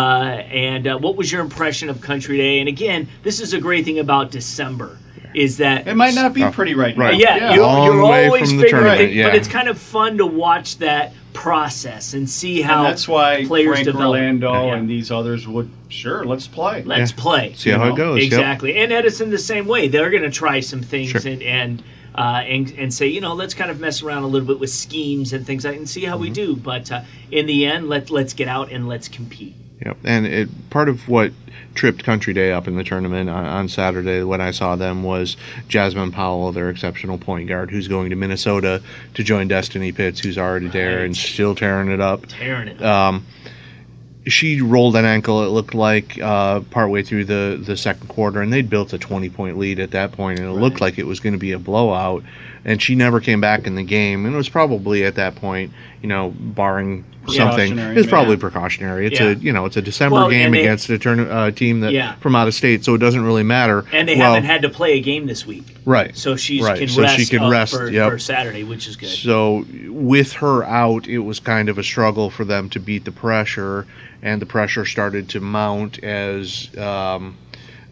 and uh, what was your impression of Country Day? And again, this is a great thing about December is that It might not be pretty right now. right. yeah, you're, you're always figuring tournament, it, yeah. but it's kind of fun to watch that process and see how And that's why players Frank develop. Orlando Yeah. and these others would sure let's play. Let's play. See how You it know, goes. yep. Exactly, and Edison the same way. They're going to try some things Sure. and and, uh, and and say, you know, let's kind of mess around a little bit with schemes and things like, and see how Mm-hmm. we do. But uh, in the end, let let's get out and let's compete. Yep. And it, part of what tripped Country Day up in the tournament on, on Saturday when I saw them was Jasmine Powell, their exceptional point guard, who's going to Minnesota to join Destiny Pitts, who's already there and still tearing it up. Tearing it. Um, she rolled an ankle. It looked like uh, partway through the the second quarter, and they'd built a twenty point lead at that point, and it looked like it was going to be a blowout. And she never came back in the game, and it was probably at that point, you know, barring something, it's probably yeah. precautionary. It's Yeah. a you know, it's a December Well, game they- against a turn uh, team that Yeah. from out of state, so it doesn't really matter. and they Well, haven't had to play a game this week, right, so she right. can so rest. she can rest. for, yep. for Saturday, which is good. So with her out, it was kind of a struggle for them to beat the pressure, and the pressure started to mount as um,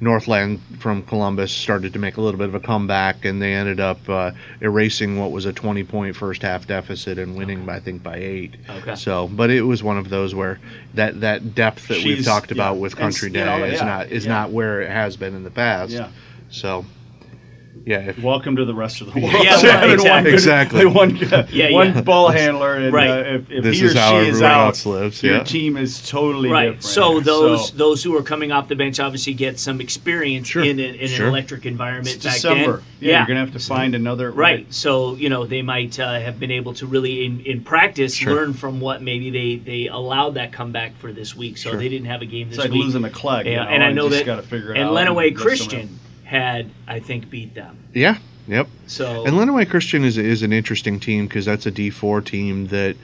Northland from Columbus started to make a little bit of a comeback, and they ended up uh, erasing what was a 20 point first half deficit and winning, by, I think, by eight. Okay. So, but it was one of those where that that depth that we've She's- talked about with Country Day is yeah, not is yeah. not where it has been in the past. Yeah. So, yeah. If, Welcome to the rest of the world. Yeah, They right, exactly. one good- Exactly. One, Yeah, one yeah. ball handler, and Right. uh, if, if This he or is how she is everyone out, else lives, your yeah. team is totally Right. different. So those So, those who are coming off the bench obviously get some experience Sure. in, an in Sure. an electric environment it's back December. then. Yeah, you're gonna have to find another Right. So, you know, they might uh, have been able to really, in, in practice, Sure. learn from what maybe they, they allowed that comeback for this week. So Sure. they didn't have a game this It's like week. losing a Clegg. you Yeah, know, and I know just that. Got to figure it and out. Lenawee Christian someone- had, I think, beat them. yeah. Yep. So And Lenawee Christian is is an interesting team because that's a D four team that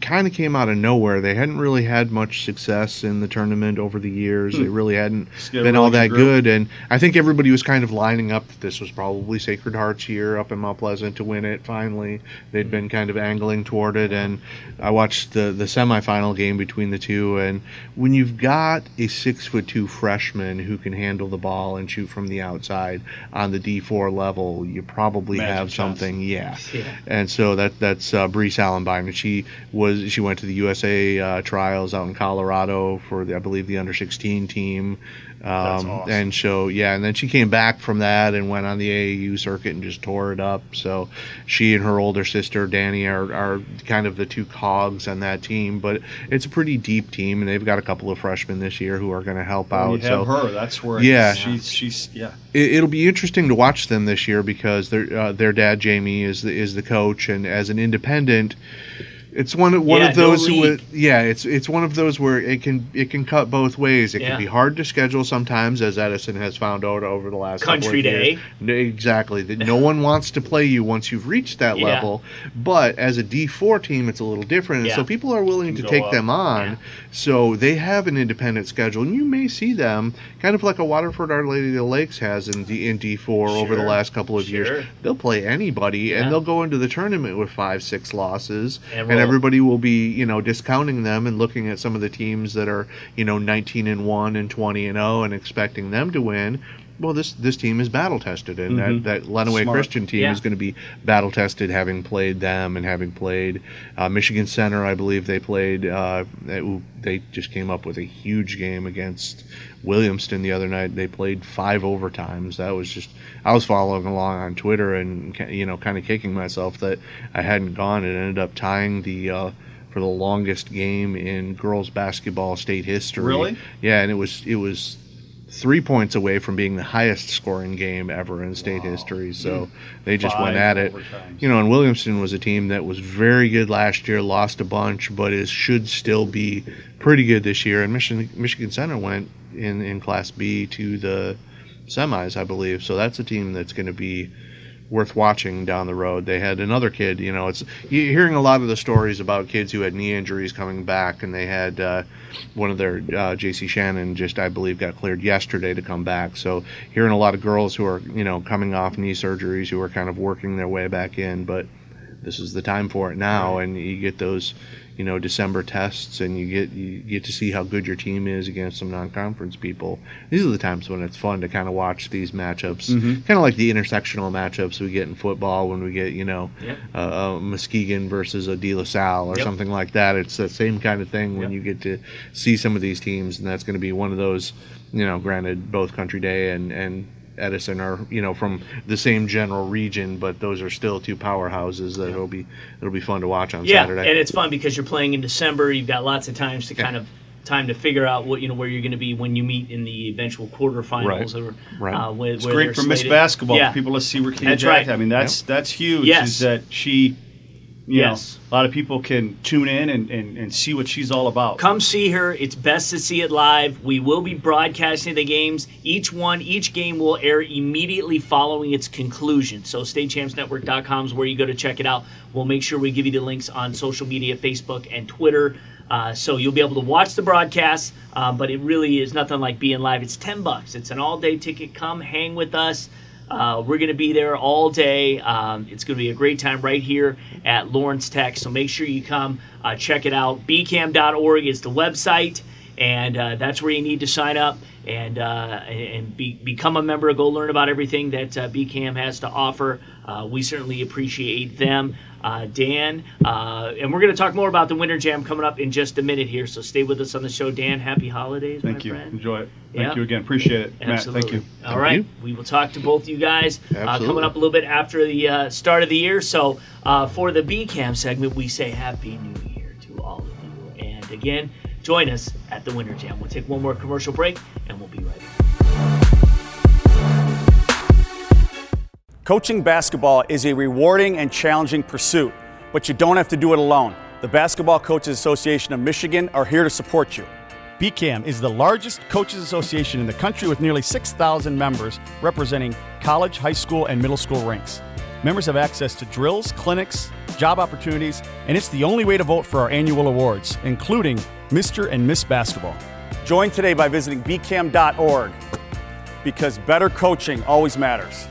kind of came out of nowhere. They hadn't really had much success in the tournament over the years. They really hadn't Just get a been really all that group. good. And I think everybody was kind of lining up that this was probably Sacred Heart's year up in Mount Pleasant to win it. Finally, they'd been kind of angling toward it. And I watched the the semifinal game between the two. And when you've got a six foot two freshman who can handle the ball and shoot from the outside on the D four level, you probably Magic have something. Yeah. Yeah. And so that that's uh, Brees Allenbine, and she was she went to the USA uh, trials out in Colorado for the, I believe the under sixteen team. Um, awesome. And so yeah, and then she came back from that and went on the AAU circuit and just tore it up. So she and her older sister Danny are, are kind of the two cogs on that team, but it's a pretty deep team, and they've got a couple of freshmen this year who are going to help Well, out. you have so her. That's where. Yeah. she's she's yeah. it, it'll be interesting to watch them this year because their uh, their dad Jamie is the, is the coach, and as an independent, It's one of one Yeah, of no those who would, yeah, it's it's one of those where it can it can cut both ways. It Yeah. can be hard to schedule sometimes, as Edison has found out over the last Country of years. day. Exactly. That no one wants to play you once you've reached that Yeah. level. But as a D four team, it's a little different, so people are willing to take up. them on. So they have an independent schedule, and you may see them kind of like a Waterford Our Lady of the Lakes has in D in D four over the last couple of Sure. years. They'll play anybody, and they'll go into the tournament with five, six losses, And and. Everybody will be, you know, discounting them and looking at some of the teams that are, you know, 19 and one and 20 and 0 and expecting them to win. Well, this this team is battle tested, and that that Lenawee Smart. Christian team Yeah. is going to be battle tested, having played them and having played uh, Michigan Center. I believe they played. Uh, they- they just came up with a huge game against Williamston the other night. They played five overtimes. That was just. I was following along on Twitter and you know kind of kicking myself that I hadn't gone. It ended up tying the. Uh, for the longest game in girls basketball state history. Really? Yeah, and it was it was three points away from being the highest scoring game ever in state history. So hmm. they just went at it. overtimes. You know, and Williamston was a team that was very good last year, lost a bunch, but is should still be pretty good this year. And Michigan Michigan Center went in in Class B to the semis, I believe. So that's a team that's going to be worth watching down the road. They had another kid, you know, it's you're hearing a lot of the stories about kids who had knee injuries coming back, and they had uh, one of their uh, J.C. Shannon just I believe got cleared yesterday to come back. So hearing a lot of girls who are you know coming off knee surgeries who are kind of working their way back in, but this is the time for it now, and you get those. You know, December tests, and you get you get to see how good your team is against some non-conference people. These are the times when it's fun to kind of watch these matchups, kind of like the intersectional matchups we get in football when we get you know Yep. uh, uh, Muskegon versus a De La Salle or Yep. something like that. It's the same kind of thing when you get to see some of these teams, and that's going to be one of those. You know, granted, both Country Day and and Edison are you know from the same general region, but those are still two powerhouses that it'll be it'll be fun to watch on Yeah, Saturday. and it's fun because you're playing in December. You've got lots of times to kind of time to figure out what you know where you're going to be when you meet in the eventual quarterfinals Right. or Right. uh, where, It's where great for Miss. Basketball. Yeah. for People to see where Katie That's Jack. right. I mean, that's that's huge. Yes. Is that she? You Yes. know, a lot of people can tune in and, and, and see what she's all about. Come see her. It's best to see it live. We will be broadcasting the games. Each one, each game will air immediately following its conclusion. So statechampsnetwork.com is where you go to check it out. We'll make sure we give you the links on social media, Facebook and Twitter. Uh, so you'll be able to watch the broadcast, uh, but it really is nothing like being live. It's 10 bucks. It's an all-day ticket. Come hang with us. Uh, we're going to be there all day. Um, it's going to be a great time right here at Lawrence Tech. So make sure you come uh, check it out. bcam.org is the website, and uh, that's where you need to sign up and uh, and be, become a member. Go learn about everything that uh, BCAM has to offer. Uh, we certainly appreciate them. Uh, Dan, uh, and we're going to talk more about the Winter Jam coming up in just a minute here. So stay with us on the show. Dan, happy holidays, Thank my you. friend. Enjoy it. Thank Yeah. you again. Appreciate it, Absolutely. Matt. Thank you. All Thank right. you. We will talk to both you guys uh, coming up a little bit after the uh, start of the year. So uh, for the BCAM segment, we say Happy New Year to all of you. And again, join us at the Winter Jam. We'll take one more commercial break and we'll be right back. Coaching basketball is a rewarding and challenging pursuit, but you don't have to do it alone. The Basketball Coaches Association of Michigan are here to support you. BCAM is the largest coaches association in the country with nearly 6,000 members representing college, high school, and middle school ranks. Members have access to drills, clinics, job opportunities, and it's the only way to vote for our annual awards, including Mr. and Miss Basketball. Join today by visiting bcam.org because better coaching always matters.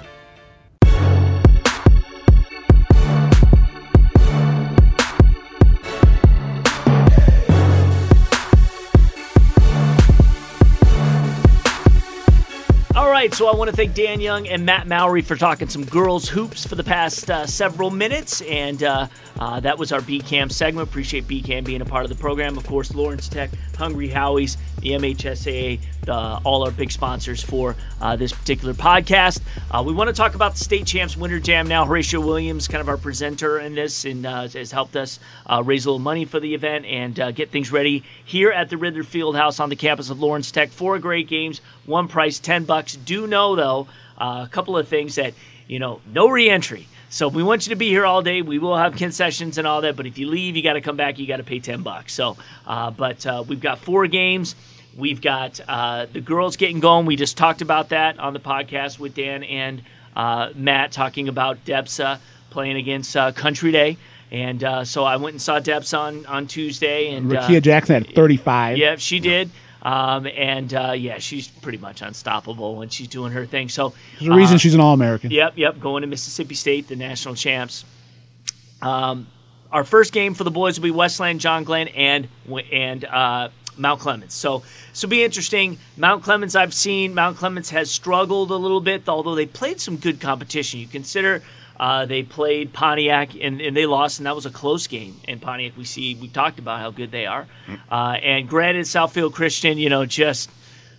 Right, so I want to thank Dan Young and Matt Mowry for talking some girls hoops for the past uh, several minutes, and uh, uh, that was our BCAM segment. Appreciate BCAM being a part of the program. Of course, Lawrence Tech, Hungry Howie's, the MHSAA, the, all our big sponsors for uh, this particular podcast. Uh, we want to talk about the state champs Winter Jam now. Horatio Williams, kind of our presenter in this, and uh, has helped us uh, raise a little money for the event and uh, get things ready here at the Ridler Fieldhouse on the campus of Lawrence Tech. Four great games, one price, ten bucks. Do know though uh, a couple of things that you know, no reentry. So we want you to be here all day. We will have concessions and all that, but if you leave, you got to come back. You got to pay ten bucks. So, uh, but uh, we've got four games. We've got uh, the girls getting going. We just talked about that on the podcast with Dan and uh, Matt talking about Debsa playing against uh, Country Day. And uh, so I went and saw Debs on, on Tuesday. And uh, Rickea Jackson had 35. Yeah, she did. Um, and uh, yeah, she's pretty much unstoppable when she's doing her thing. So There's a reason uh, she's an All American. Yep, yep. Going to Mississippi State, the national champs. Um, our first game for the boys will be Westland, John Glenn, and and uh, Mount Clemens. So this will be interesting. Mount Clemens, I've seen Mount Clemens has struggled a little bit, although they played some good competition. You consider uh, they played Pontiac and, and they lost, and that was a close game. And Pontiac, we see we talked about how good they are. Uh, and granted, Southfield Christian, you know, just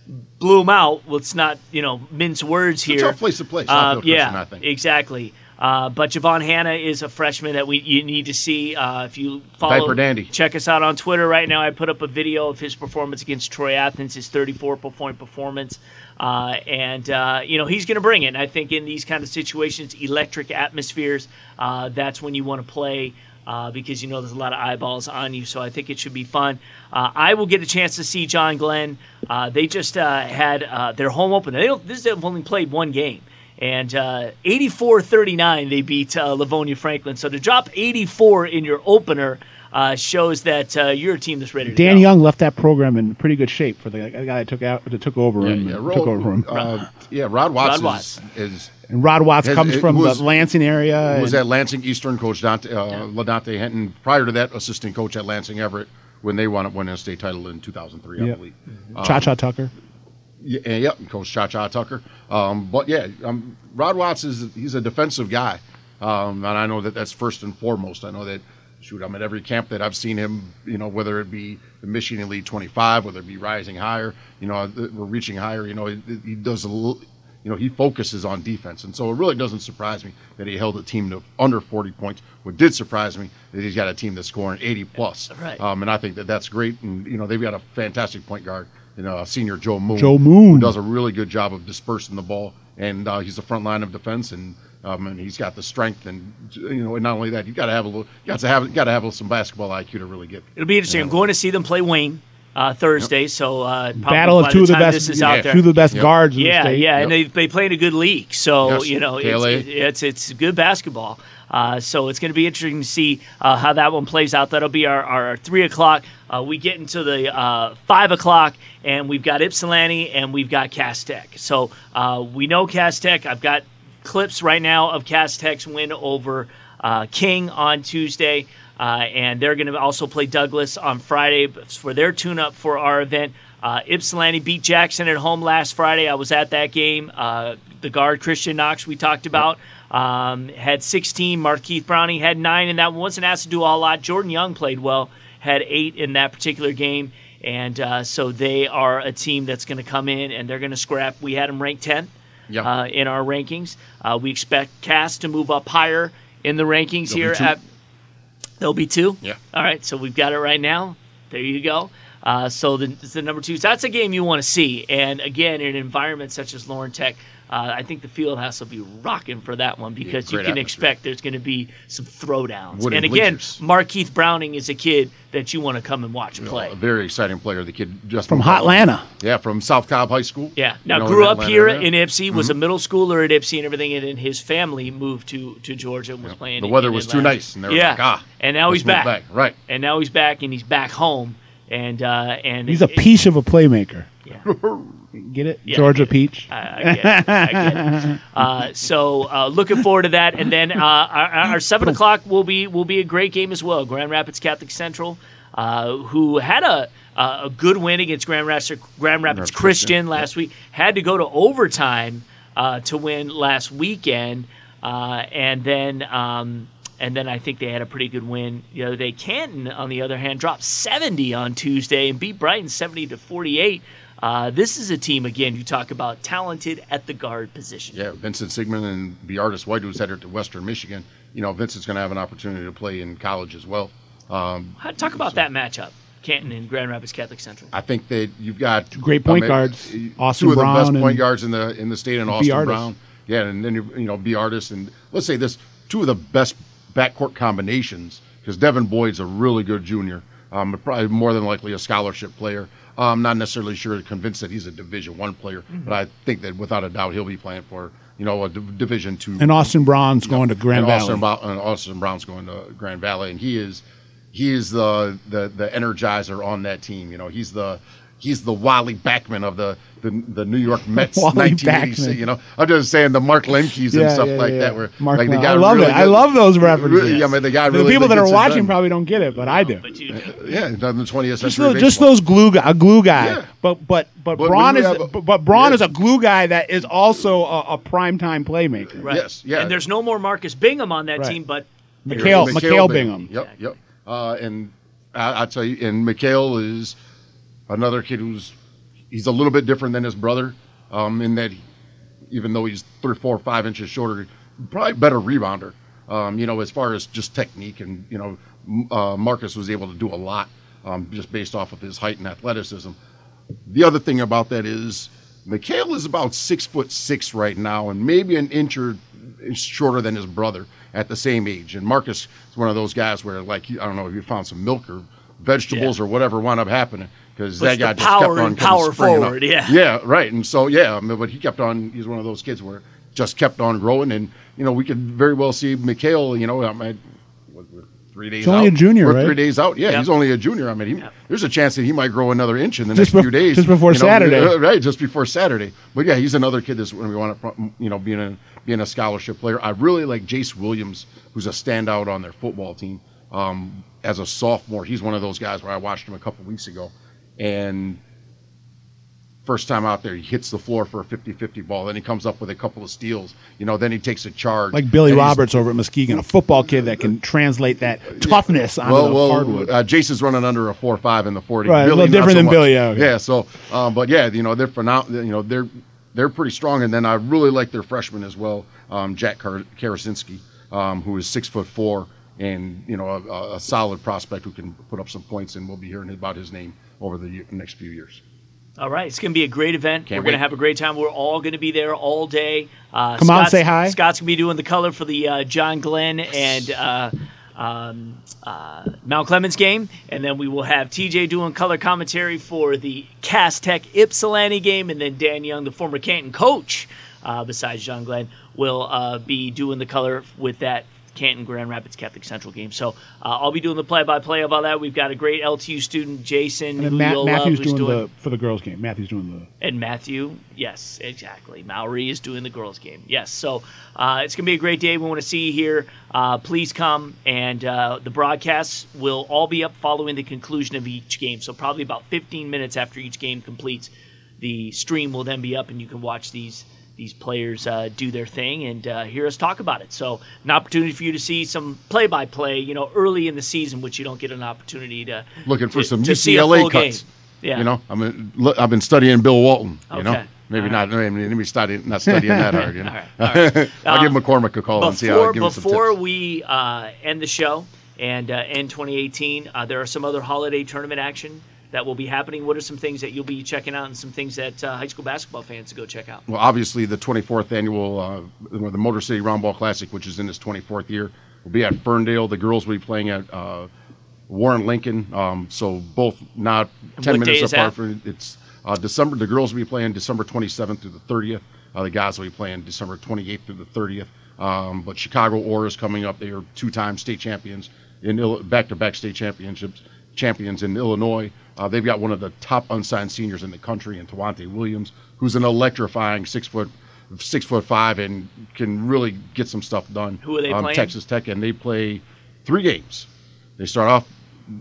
blew them out. Let's not, you know, mince words here. It's a tough place to play, Uh, Southfield yeah, Christian, I think. exactly. Uh, but Javon Hanna is a freshman that we you need to see. Uh, if you follow, Diaper dandy. check us out on Twitter right now. I put up a video of his performance against Troy Athens, his 34 point performance, uh, and uh, you know he's going to bring it. And I think in these kind of situations, electric atmospheres, uh, that's when you want to play. Uh, because you know there's a lot of eyeballs on you, so I think it should be fun. Uh, I will get a chance to see John Glenn. Uh, they just had their home opener. They don't. This they've only played one game, and uh, 84-39 they beat Livonia Franklin. So to drop 84 in your opener uh, shows that uh, you're a team that's ready to Dan go. Young left that program in pretty good shape for the guy that took out that took over Yeah, him. yeah, took over him. uh, yeah, Rod Watts, Rod Watts. Is, is and Rod Watts has- comes from was- the Lansing area. was and- at Lansing Eastern coach Dante, uh, LaDante Henton. Prior to that, assistant coach at Lansing Everett when they won won a state title in 2003, I Yep. believe. Cha Cha Tucker. Yeah, yeah, yep, Coach Cha Cha Tucker. Um, but yeah, um, Rod Watts is he's a defensive guy, um, and I know that that's first and foremost. I know that shoot, I'm at every camp that I've seen him. You know, whether it be the Michigan Elite 25, whether it be rising higher, you know, we're reaching higher. You know, he, he does a little. You know, he focuses on defense, and so it really doesn't surprise me that he held a team to under 40 points. What did surprise me is he's got a team that's scoring 80 plus. Right. Um, and I think that that's great. And you know, they've got a fantastic point guard, you know, senior Joe Moon. Joe Moon. who does a really good job of dispersing the ball, and uh, he's the front line of defense, and um, and he's got the strength, and you know, and not only that, you got to have a little, you got to have, got to have some basketball IQ to really get. It'll be interesting. I'm going to see them play Wayne uh, Thursday, so uh, probably Battle by of two the of the time best, yeah, out there. two of the best Yep. guards. In Yeah, the state. yeah, and they they play in a good league, so Yes, you know KLA. it's, it's it's good basketball. Uh, so it's going to be interesting to see uh, how that one plays out. That'll be our, our three o'clock. Uh, we get into the uh, five o'clock, and we've got Ypsilanti and we've got Cass Tech. So uh, we know Cass Tech. I've got clips right now of Cass Tech's win over uh, King on Tuesday. And they're going to also play Douglas on Friday for their tune-up for our event. Uh, Ypsilanti beat Jackson at home last Friday. I was at that game. Uh, the guard Christian Knox we talked about um, had 16. Markeith Browning had nine, and that wasn't asked to do a lot. Jordan Young played well, had eight in that particular game, and uh, so they are a team that's going to come in and they're going to scrap. We had them ranked 10 Yeah. uh, in our rankings. Uh, we expect Cass to move up higher in the rankings There'll here be at There'll be two. Yeah. All right. So we've got it right now. There you go. Uh, so the, the number two. So that's a game you want to see. And again, in an environment such as Lawrence Tech, uh, I think the field house will be rocking for that one because you can atmosphere. expect there's going to be some throwdowns. Wooden and again, bleachers. Markeith Browning is a kid that you want to come and watch play. A very exciting player. The kid just From moved out. Hotlanta. Yeah, from South Cobb High School. Yeah. Now You know, grew up Atlanta here area. in Ypsi, was a Mm-hmm. middle schooler at Ypsi and everything, and then his family moved to, to Georgia and was playing. The weather in was too nice, and they were yeah. like, ah, and now he's back. back. Right. And now he's back, and he's back home, and uh, and He's a it- peach of a playmaker. Yeah. Get it? Yeah, Georgia get it. Peach. I, I get it. I get it. Uh, so uh, looking forward to that, and then uh, our, our seven o'clock will be will be a great game as well. Grand Rapids Catholic Central, uh, who had a a good win against Grand Rapids Grand Rapids Christian, last week, had to go to overtime uh, to win last weekend, uh, and then. Um, and then I think they had a pretty good win the other day. Canton, on the other hand, dropped 70 on Tuesday and beat Brighton 70 to 48. Uh, this is a team again. You talk about talented at the guard position. Yeah, Vincent Sigmund and B. Artis White, who's headed to Western Michigan. You know, Vincent's going to have an opportunity to play in college as well. Um, Talk about that matchup, Canton and Grand Rapids Catholic Central. I think that you've got Great point um, guards. Austin two of the Brown best and point guards in the in the state, and B. Austin Brown. Yeah, and then you you know B artists and let's say this two of the best backcourt combinations because Devin Boyd's a really good junior, um, probably more than likely a scholarship player. I'm not necessarily sure convinced that he's a Division One player, mm-hmm. but I think that without a doubt he'll be playing for you know a Division Two. And Austin Brown's going to Grand and Valley. Austin, and Austin Brown's going to Grand Valley, and he is he is the the the energizer on that team. You know, he's the he's the Wally Backman of the the, the New York Mets, Wally 1986. You know, I'm just saying the Mark Lemke's and Yeah, stuff yeah, like yeah. that. Where Mark like the Lem- guy I love really it. I love those references. Really, yeah, I mean the guy. the really people that are watching done. probably don't get it, but I do. But you, yeah, done the 20th Just, century. those, just those glue guy, a glue guy. Yeah. But but but But Braun when is you have a- but, but Braun yeah. is a glue guy that is also a, a primetime playmaker. right. Yes, yeah. And there's no more Marcus Bingham on that Right. team, but Mikhail, There's Mikhail Bingham. Yep, yep. Uh, and I, I tell you, and Mikhail is another kid who's he's a little bit different than his brother, um, in that he, even though he's three, four, five inches shorter, probably better rebounder. Um, you know, as far as just technique, and you know, uh, Marcus was able to do a lot um, just based off of his height and athleticism. The other thing about that is Mikhail is about six foot six right now, and maybe an inch or shorter than his brother at the same age. And Marcus is one of those guys where, like, I don't know if you found some milk or vegetables Yeah. or whatever wound up happening because that guy just kept on and kinda power springing up. yeah. yeah, right. And so yeah, I mean, but he kept on. He's one of those kids where just kept on growing, and you know we could very well see Mikhail. You know, I mean, what, three days. He's only out. a junior, right? Three days out. Yeah, Yep. he's only a junior. I mean, he, there's a chance that he might grow another inch in the Just next bef- few days. just before you know, Saturday. uh, right? Just before Saturday. But yeah, he's another kid that's when we want to, you know, being a being a scholarship player. I really like Jace Williams, who's a standout on their football team. Um, as a sophomore, he's one of those guys where I watched him a couple weeks ago, and first time out there, he hits the floor for a 50-50 ball. Then he comes up with a couple of steals. You know, then he takes a charge. Like Billy Roberts over at Muskegon, a football kid that can translate that toughness onto well, the well, hardwood. uh, Jason's running under a four-five in the forty. Right, a little different so than much. Billy, yeah, okay. Yeah, so, um, but yeah, you know they're phenom- You know they're they're pretty strong, and then I really like their freshman as well, um, Jack Kar- Karasinski, um, who is six foot four and you know a, a solid prospect who can put up some points, and we'll be hearing about his name over the year, next few years. All right, it's going to be a great event. Can't We're going to have a great time. We're all going to be there all day. Uh, Come on, Scott's- say hi. Scott's going to be doing the color for the uh, John Glenn and uh, um, uh, Mount Clemens game, and then we will have TJ doing color commentary for the Cass Tech Ypsilanti game, and then Dan Young, the former Canton coach, uh, besides John Glenn, will uh, be doing the color with that Canton Grand Rapids Catholic Central game. So uh, I'll be doing the play-by-play about that. We've got a great LTU student, Jason, and who Matt, you'll Matthew's love, who's doing, the for the girls game. Matthew's doing the and Matthew, yes, exactly. Maori is doing the girls' game. Yes, so uh, it's going to be a great day. We want to see you here. Uh, please come, and uh, the broadcasts will all be up following the conclusion of each game. So probably about 15 minutes after each game completes, the stream will then be up, and you can watch these these players uh, do their thing and uh, hear us talk about it. So an opportunity for you to see some play-by-play, you know, early in the season, which you don't get an opportunity to Looking for to- some to UCLA cuts. game. Yeah, You know, I mean, look, I've been studying Bill Walton. You know, maybe All not. I mean, maybe studying, not studying that hard. You know, All right, all right. I'll give Um, McCormick a call and see how. before Give him some before tips. we uh, end the show and uh, end 2018, uh, there are some other holiday tournament action that will be happening. What are some things that you'll be checking out, and some things that uh, high school basketball fans to go check out? Well, obviously, the 24th annual uh, the Motor City Round Ball Classic, which is in its 24th year, will be at Ferndale. The girls will be playing at uh, Warren Lincoln. Um, so both not 10 what day minutes apart. From, it's uh, December. The girls will be playing December 27th through the 30th. Uh, the guys will be playing December 28th through the 30th. Um, but Chicago Orr is coming up. They are two-time state champions in Ill- back-to-back state championships champions in Illinois. Uh, they've got one of the top unsigned seniors in the country, in Tawante Williams, who's an electrifying six foot six foot five and can really get some stuff done. Who are they um, playing? Texas Tech, and they play three games. They start off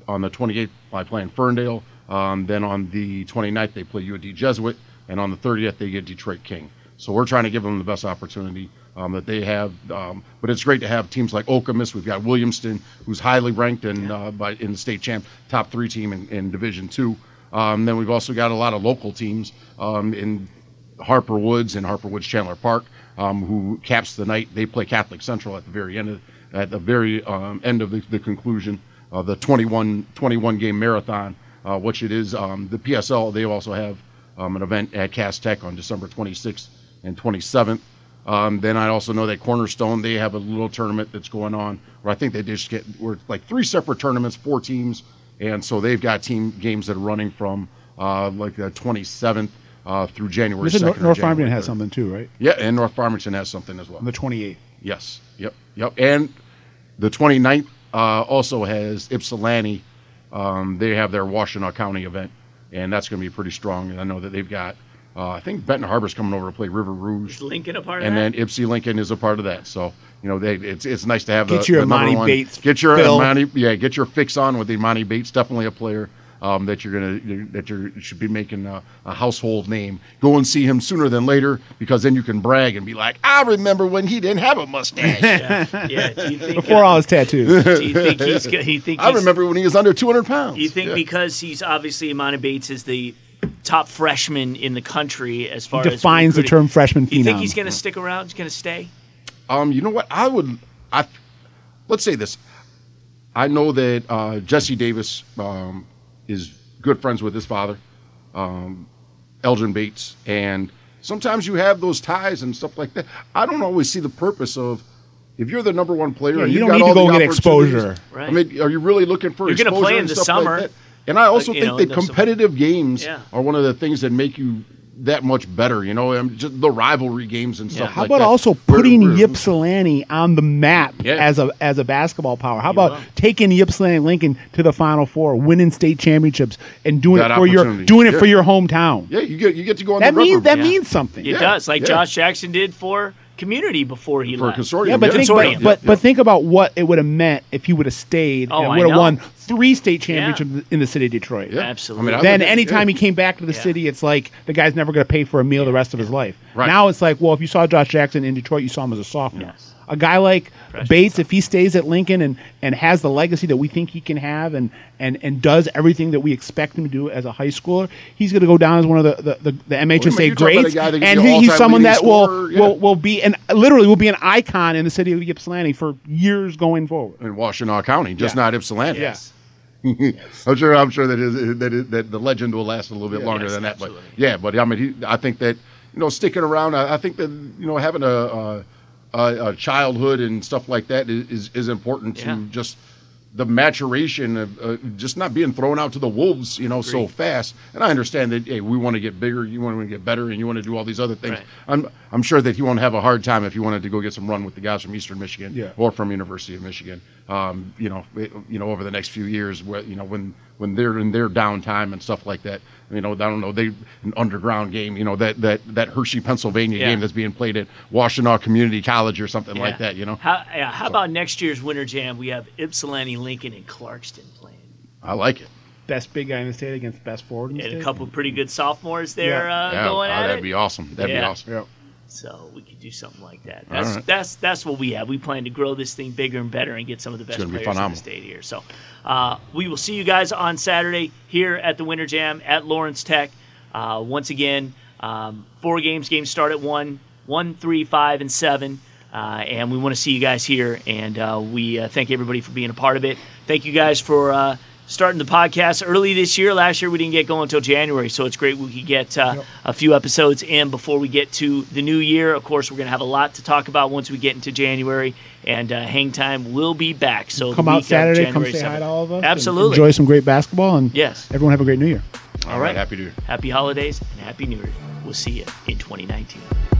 on the 28th by playing Ferndale. Um, then on the 29th, they play UD Jesuit. And on the 30th, they get Detroit King. So we're trying to give them the best opportunity um, that they have. Um, but it's great to have teams like Okemos. We've got Williamston, who's highly ranked in, uh, by, in the state champ, top three team in, in Division Two. Um, then we've also got a lot of local teams um, in Harper Woods and Harper Woods Chandler Park, um, who caps the night. They play Catholic Central at the very end of, at the very um, end of the, the conclusion of the 21, 21 game marathon, uh, which it is. Um, the PSL they also have um, an event at Cass Tech on December 26th and 27th. Um, then I also know that Cornerstone they have a little tournament that's going on where I think they just get we're like three separate tournaments, four teams, and so they've got team games that are running from uh, like the 27th uh, through January. 2nd North, North January Farmington has something too, right? Yeah, and North Farmington has something as well. On the 28th. Yes. Yep. Yep. And the 29th uh, also has Ypsilanti. Um, they have their Washtenaw County event, and that's going to be pretty strong. And I know that they've got, uh, I think Benton Harbor's coming over to play River Rouge. Is Lincoln a part of and that? then Ypsi Lincoln is a part of that. So you know, they it's it's nice to have Get the, your the number Emoni one- Bates Get your fill. Emoni, yeah, get your fix on with the Emoni Bates. Definitely a player um, that you're gonna that you should be making a, a household name. Go and see him sooner than later because then you can brag and be like, I remember when he didn't have a mustache. yeah. yeah. Do you think, Before uh, all his tattoos. do you think he's go- you think I remember when he was under 200 pounds. You think Yeah. because he's obviously Emoni Bates is the top freshman in the country as far as defines as the term freshman Do you think he's going to stick around? He's going to stay? Um, you know what? I would. I let's say this. I know that uh, Jesse Davis um, is good friends with his father, um, Elgin Bates, and sometimes you have those ties and stuff like that. I don't always see the purpose of. If you're the number one player, Yeah, and you you've don't got need to all go the get opportunities, exposure. Right. I mean, are you really looking for You're gonna play in the summer. Like that? And I also Like, think know, that in the competitive games Yeah. are one of the things that make you that much better. You know, and just the rivalry games and stuff. How like about that. also putting where- Ypsilanti on the map Yeah. as a as a basketball power? How about will. taking Ypsilanti Lincoln to the Final Four, winning state championships, and doing That it for your opportunity. doing it Yeah. for your hometown? Yeah, you get you get to go on that the means rubber. that Yeah. means something. It Yeah, does, like yeah. Josh Jackson did for community before he for left. consortium. Yeah, but think, Consortium. but, but, but think about what it would have meant if he would have stayed Oh, and would have won three state championships in the city of Detroit. Yeah. Absolutely. I Then would- anytime yeah. he came back to the Yeah. city, it's like the guy's never going to pay for a meal the rest of his life. Right. Now it's like, well, if you saw Josh Jackson in Detroit, you saw him as a sophomore. Yes. A guy like Freshman Bates, if he stays at Lincoln and, and has the legacy that we think he can have and, and, and does everything that we expect him to do as a high schooler, he's going to go down as one of the, the, the, the MHSA you're talking about a greats. guy that could And he, he's someone leading that will, yeah. will, will be, and literally will be an icon in the city of Ypsilanti for years going forward. in Washtenaw County, just Yeah. not Ypsilanti. Yes. I'm sure. I'm sure that is that is, that the legend will last a little bit longer Yes, than that. But yeah, but I mean, he, I think that you know, sticking around. I, I think that you know, having a a, a, a childhood and stuff like that is is, is important Yeah. to just the maturation of uh, just not being thrown out to the wolves, you know, so fast. And I understand that hey, we want to get bigger, you want to get better, and you want to do all these other things. Right. I'm I'm sure that he won't have a hard time if he wanted to go get some run with the guys from Eastern Michigan Yeah. or from University of Michigan. Um, you know, it- you know, over the next few years, where you know when when they're in their downtime and stuff like that. You know, I don't know, they an underground game. You know that that that Hershey, Pennsylvania Yeah. game that's being played at Washtenaw Community College or something like that. You know, How, yeah, how about next year's Winter Jam? We have Ypsilanti, Lincoln, and Clarkston playing. I like it. Best big guy in the state against best forward in the And state. a couple of pretty good sophomores there Yeah. uh, Yeah, going oh, at that'd it. be awesome. That'd be Yeah. awesome. So we could do something like that. That's right. that's that's what we have. We plan to grow this thing bigger and better and get some of the best be players in the state here. So uh, we will see you guys on Saturday here at the Winter Jam at Lawrence Tech. Uh, once again, um, four games. Games start at one, one, three, five, and seven. Uh, and we want to see you guys here. And uh, we uh, thank everybody for being a part of it. Thank you guys for uh, starting the podcast early this year. Last year we didn't get going until January, so it's great we could get uh, a few episodes in before we get to the new year. Of course, we're going to have a lot to talk about once we get into January, and uh, Hang Time will be back. So Come out Saturday. Come January say hi to all of us. Absolutely. Enjoy some great basketball and Yes. everyone have a great New Year. All right. Happy New Year, Happy holidays and happy New Year. We'll see you in 2019.